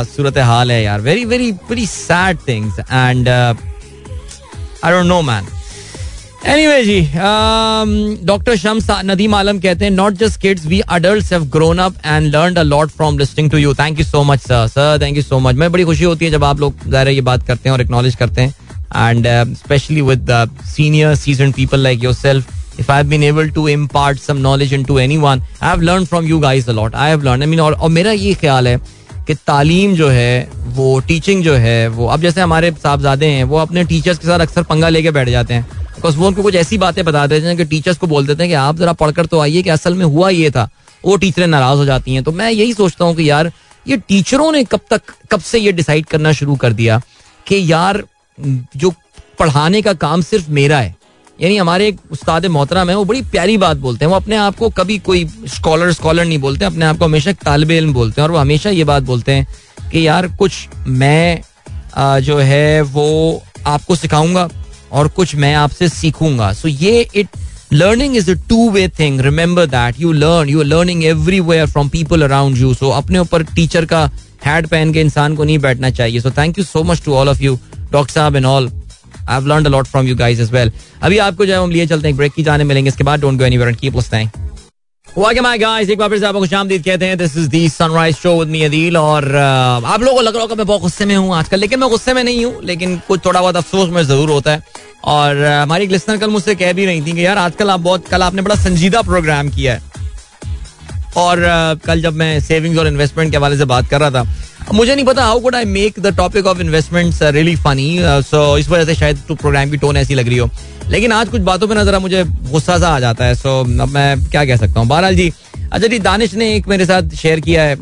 सूरत हाल है यार। Very very very sad things and I don't know man anyway ji doctor Shams Nadeem Alam कहते हैं not just kids we adults have grown up and learn a lot from listening to you thank you so much sir sir thank you so much मैं बड़ी खुशी होती है जब आप लोग ज़ाहिर ये बात करते हैं और एक्नॉलेज करते हैं। And uh, especially with uh, senior seasoned people like yourself if i've been able to impart some knowledge into anyone i have learned from you guys a lot. I have learned i mean और, और मेरा ये ख्याल है कि तालीम जो है वो टीचिंग जो है वो अब जैसे हमारे साहबजादे हैं वो अपने टीचर्स के साथ अक्सर पंगा लेके बैठ जाते हैं। बिकॉज़ वो उनको कुछ ऐसी बातें बता देते हैं कि टीचर्स को बोल देते हैं कि आप जरा पढ़कर तो आइए कि असल में हुआ ये था वो टीचरें नाराज़ हो जाती हैं। तो मैं यही सोचता हूँ कि यार ये टीचरों ने कब तक कब से ये डिसाइड करना शुरू कर दिया कि यार जो पढ़ाने का काम सिर्फ़ मेरा है, यानी हमारे एक उस्ताद मोहतरम है, वो बड़ी प्यारी बात बोलते हैं, वो अपने आप को कभी कोई स्कॉलर स्कॉलर नहीं बोलते, अपने आप को हमेशा तालब इल्म बोलते हैं, और वो हमेशा ये बात बोलते हैं कि यार कुछ मैं जो है वो आपको सिखाऊँगा और कुछ मैं आपसे सीखूँगा। सो ये it learning is a two way thing remember that you learn you learning every everywhere from people around you so अपने ऊपर टीचर का हैड पहन के इंसान को नहीं बैठना चाहिए। So thank you so much to all of you doctor साहब and all I have learned a lot from you guys as well अभी आपको जो है हम लिए चलते हैं ब्रेक की जाने मिलेंगे इसके बाद don't go anywhere and keep listening back guys? एक बार फिर से आपको कहते हैं this is the sunrise show with me Adeel और uh, आप लोगों को लग रहा होगा मैं बहुत गुस्से में हूँ आजकल लेकिन मैं गुस्से में नहीं हूँ लेकिन कुछ थोड़ा बहुत अफसोस में ज़रूर होता है। और uh, हमारी कल मुझसे कह भी रही थी कि यार आजकल आप बहुत कल आपने बड़ा संजीदा प्रोग्राम किया है। और कल जब मैं सेविंग्स और इन्वेस्टमेंट के हवाले से बात कर रहा था मुझे नहीं पता how could I make the topic of investments really funny so इस वजह से शायद तो प्रोग्राम की टोन ऐसी लग रही हो। लेकिन आज कुछ बातों पे ना जरा मुझे गुस्सा सा आ जाता है सो so, अब मैं क्या कह सकता हूँ। बहरहाल जी अच्छा जी दानिश ने एक मेरे साथ शेयर किया है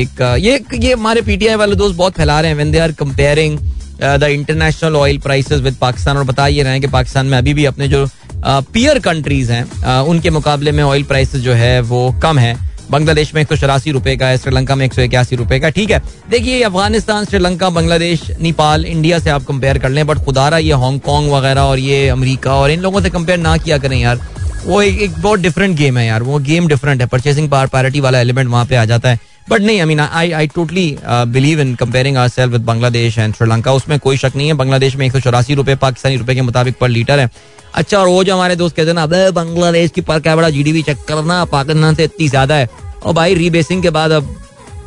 एक ये ये हमारे पीटीआई वाले दोस्त बहुत फैला रहे हैं when they are comparing the international oil prices with Pakistan और बता ये रहे हैं कि पाकिस्तान में अभी भी अपने जो पियर कंट्रीज़ हैं उनके मुकाबले में ऑयल प्राइसेस जो है वो कम है। बांग्लादेश में एक सौ चौरासी रुपए का है श्रीलंका में एक सौ इक्यासी रुपए का। ठीक है। देखिए अफ़गानिस्तान श्रीलंका बांग्लादेश नेपाल इंडिया से आप कंपेयर कर लें बट खुदारा ये हांगकॉन्ग वगैरह और ये अमेरिका और इन लोगों से कंपेयर ना किया करें यार। वो एक, एक बहुत डिफरेंट गेम है यार। वो गेम डिफरेंट है। परचेसिंग पावर पैरिटी वाला एलिमेंट वहाँ पे आ जाता है। बट नहीं I mean I I totally believe in comparing our self with Bangladesh and Sri Lanka उसमें कोई शक नहीं है बांग्लादेश में एक सौ चौरासी रुपए, पाकिस्तानी रुपए के मुताबिक पर लीटर है। अच्छा और वो जो हमारे दोस्त कहते हैं ना, अबे बांग्लादेश की पर क्या बड़ा जी जीडीपी चेक करना, पाकिस्तान से इतनी ज़्यादा है? और भाई रीबेसिंग के बाद अब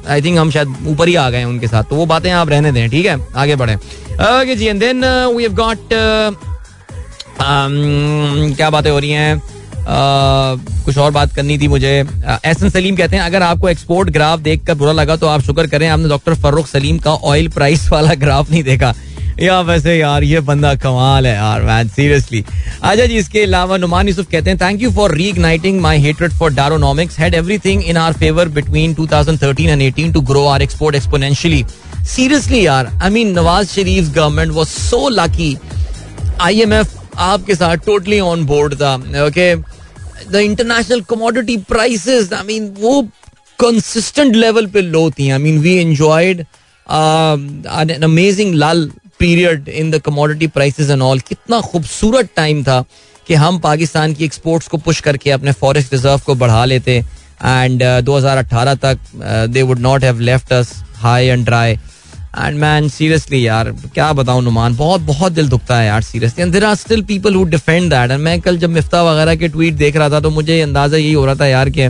आई थिंक हम शायद ऊपर ही आ गए उनके साथ। तो वो बातें आप रहने दें, ठीक है? आगे बढ़े। Okay ji and then we have got क्या बातें हो रही हैं? कुछ और बात करनी थी मुझे। एहसन सलीम कहते हैं, अगर आपको एक्सपोर्ट ग्राफ देख कर बुरा लगा तो आप शुक्र करें, आपने डॉक्टर फर्रुख सलीम का ऑयल प्राइस वाला ग्राफ नहीं देखा। या वैसे यार, ये बंदा कमाल है यार मैन सीरियसली अच्छा जी, इसके अलावा नुमान यूसुफ कहते हैं thank you for reigniting my hatred for Daronomics had everything in our favour between 2013 and 18 to grow our export exponentially seriously यार I mean Nawaz Sharif government was so lucky IMF आपके साथ totally on board था okay the international commodity prices I mean वो consistent level पे low थी. I mean we enjoyed an amazing Lal period in the commodity prices and all कितना खूबसूरत time था कि हम पाकिस्तान की एक्सपोर्ट्स को पुश करके अपने फॉरेस्ट रिज़र्व को बढ़ा लेते एंड uh, 2018 तक they would not have left us high and dry and man seriously यार, क्या बताऊँ नुमान? बहुत बहुत दिल दुखता है यार seriously and there are still people who defend that and मैं कल जब मिफ्ता वगैरह के ट्वीट देख रहा था तो मुझे अंदाज़ा यही हो रहा था यार कि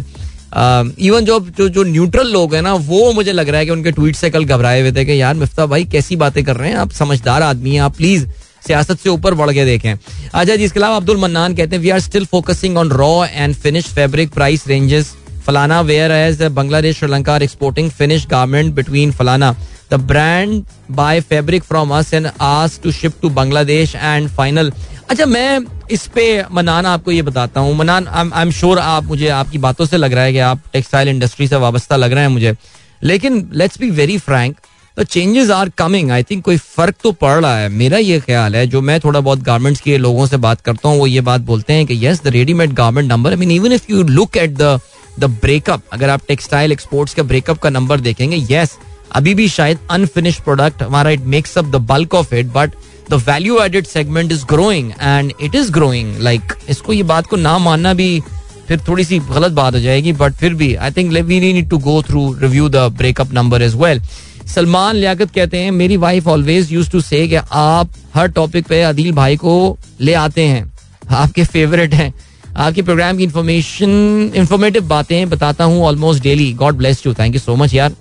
इवन जो जो जो न्यूट्रल लोग हैं ना, वो मुझे लग रहा है कि उनके ट्वीट से कल घबराए हुए थे कि यार, मिफ्ता भाई, कैसी बातें कर रहे हैं? आप समझदार आदमी हैं, आप प्लीज़ सियासत से ऊपर बढ़ के देखें। अच्छा जी, इसके अलावा अब्दुल मन्नान कहते हैं we are still focusing on raw and finish fabric price ranges फलाना whereas, Bangladesh, Sri Lanka are exporting finish garment between फलाना. The brand buy fabric from us and as to ship to Bangladesh and final अच्छा मैं इस पे मनान आपको ये बताता हूँ। मनान आई एम श्योर आप, मुझे आपकी बातों से लग रहा है कि आप टेक्सटाइल इंडस्ट्री से वाबस्ता लग रहे हैं मुझे। लेकिन let's be very frank the changes are coming I think कोई फ़र्क तो पड़ रहा है। मेरा ये ख्याल है, जो मैं थोड़ा बहुत गारमेंट्स के लोगों से बात करता हूँ, वो ये बात बोलते हैं कि yes the readymade garment number I mean even if you look at the the breakup अगर आप टेक्सटाइल एक्सपोर्ट्स का ब्रेकअप का नंबर देखेंगे येस अभी भी शायद अनफिनिश प्रोडक्ट हमारा it makes up the bulk of it but the value added segment is growing and it is growing like इसको ये बात को ना मानना भी फिर थोड़ी सी गलत बात हो जाएगी बट फिर भी I think we need to go through review the breakup number is well Salman Liaquat कहते हैं, मेरी वाइफ ऑलवेज यूज़ टू से आप हर टॉपिक पे अदील भाई को ले आते हैं। आपके फेवरेट हैं। आपके प्रोग्राम की इन्फॉर्मेशन इन्फॉर्मेटिव बातें बताता हूँ almost daily God bless you thank you so much यार.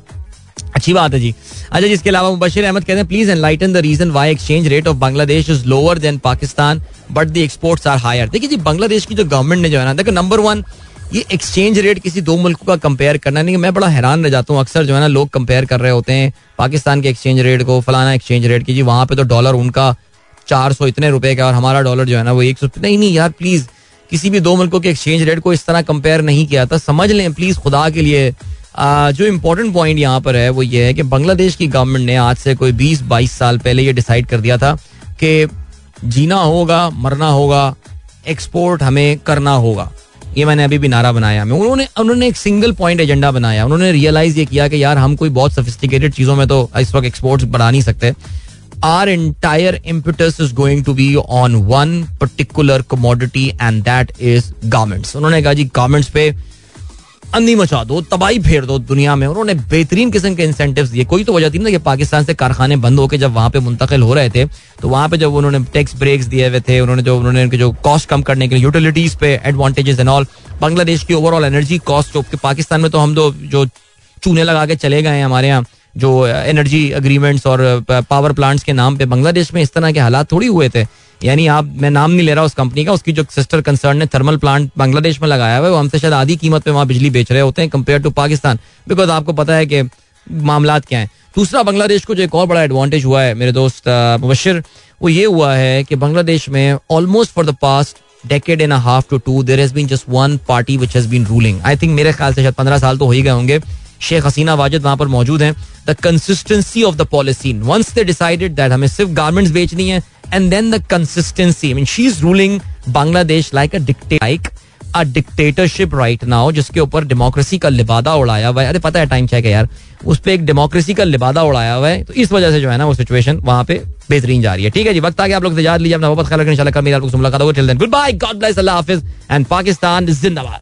अच्छी बात है जी। अच्छा जिसके अलावा मुबशिर अहमद कहते हैं please enlighten the reason why exchange rate of Bangladesh is lower than Pakistan but the exports are higher देखिए जी बांग्लादेश की जो गवर्नमेंट ने जो है ना, देखो नंबर वन ये एक्सचेंज रेट किसी दो मुल्कों का कंपेयर करना नहीं मैं बड़ा हैरान रह जाता हूँ, अक्सर जो है ना, लोग कंपेयर कर रहे होते हैं, पाकिस्तान के एक्सचेंज रेट को, फलाना एक्सचेंज रेट की जी वहाँ पे तो डॉलर उनका चार सौ इतने रुपए का और हमारा डॉलर जो है ना, वो एक सौ नहीं नहीं यार प्लीज़ किसी भी दो मुल्कों के एक्सचेंज रेट को इस तरह कंपेयर नहीं किया था। समझ लें प्लीज़ खुदा के लिए जो इम्पोर्टेंट पॉइंट यहाँ पर है, वो ये है कि बांग्लादेश की गवर्नमेंट ने आज से कोई बीस बाईस साल पहले ये डिसाइड कर दिया था कि जीना होगा, मरना होगा एक्सपोर्ट हमें करना होगा। ये मैंने अभी भी नारा बनाया। मैं, उन्होंने उन्होंने एक सिंगल पॉइंट एजेंडा बनाया। उन्होंने रियलाइज़ ये किया कि यार, हम कोई बहुत सोफिस्टिकेटेड चीज़ों में तो इस वक्त एक्सपोर्ट्स बढ़ा नहीं सकते। Our entire impetus is going to be on one particular commodity and that is garments उन्होंने कहा, जी गारमेंट्स पे अंधी मचा दो, तबाही फेर दो दुनिया में। उन्होंने बेहतरीन किस्म के इंसेंटिव दिए। कोई तो वजह थी ना कि पाकिस्तान से कारखाने बंद होकर जब वहाँ पे मुंतकिल हो रहे थे तो वहाँ पे जब उन्होंने टैक्स ब्रेक्स दिए हुए थे, उन्होंने जो, उन्होंने उनके जो कॉस्ट कम करने के लिए यूटिलिटीज पे एडवांटेजेस एंड ऑल बांग्लादेश की ओवरऑल एनर्जी कॉस्ट जो पाकिस्तान में तो हम तो जो चूने लगा के चले गए हैं हमारे यहाँ, जो एनर्जी अग्रीमेंट्स और पावर प्लांट्स के नाम पे बांग्लादेश में इस तरह के हालात थोड़ी हुए थे। यानी आप, मैं नाम नहीं ले रहा उस कंपनी का, उसकी जो सिस्टर कंसर्न ने थर्मल प्लांट बांग्लादेश में लगाया हुआ है, वो हमसे शायद आधी कीमत पे वहाँ बिजली बेच रहे होते हैं कंपेयर टू पाकिस्तान। बिकॉज़ आपको पता है कि मामला क्या है। दूसरा बांग्लादेश को जो एक और बड़ा एडवांटेज हुआ है, मेरे दोस्त मुबशर, वो ये हुआ है कि बांग्लादेश में almost for the past decade in half to to there has been just one party which has been ruling I think मेरे ख्याल से शायद पंद्रह साल तो हो ही गए होंगे। शेख हसीना वाजिद वहाँ पर मौजूद हैं। The consistency of the policy once they decided that हमें सिर्फ़ गारमेंट्स बेचनी है and then the consistency I mean she is ruling Bangladesh like a dicta like a dictatorship right now जिसके ऊपर डेमोक्रेसी का लिबादा उड़ाया हुआ है। अरे, पता है टाइम चाहिए यार। उस पर एक डेमोक्रेसी का लिबादा उड़ाया हुआ है। तो इस वजह से जो है ना, वो सिचुएशन वहाँ पे बेहतरीन जा रही है। ठीक है जी, वक्त आगे आप लोग तजाद लीजिए, अपना बहुत ख्याल रखें। इंशाल्लाह कल मेरे आपको मुलाकात होगी। Till then goodbye God bless अल्लाह हाफिज एंड पाकिस्तान जिंदाबाद।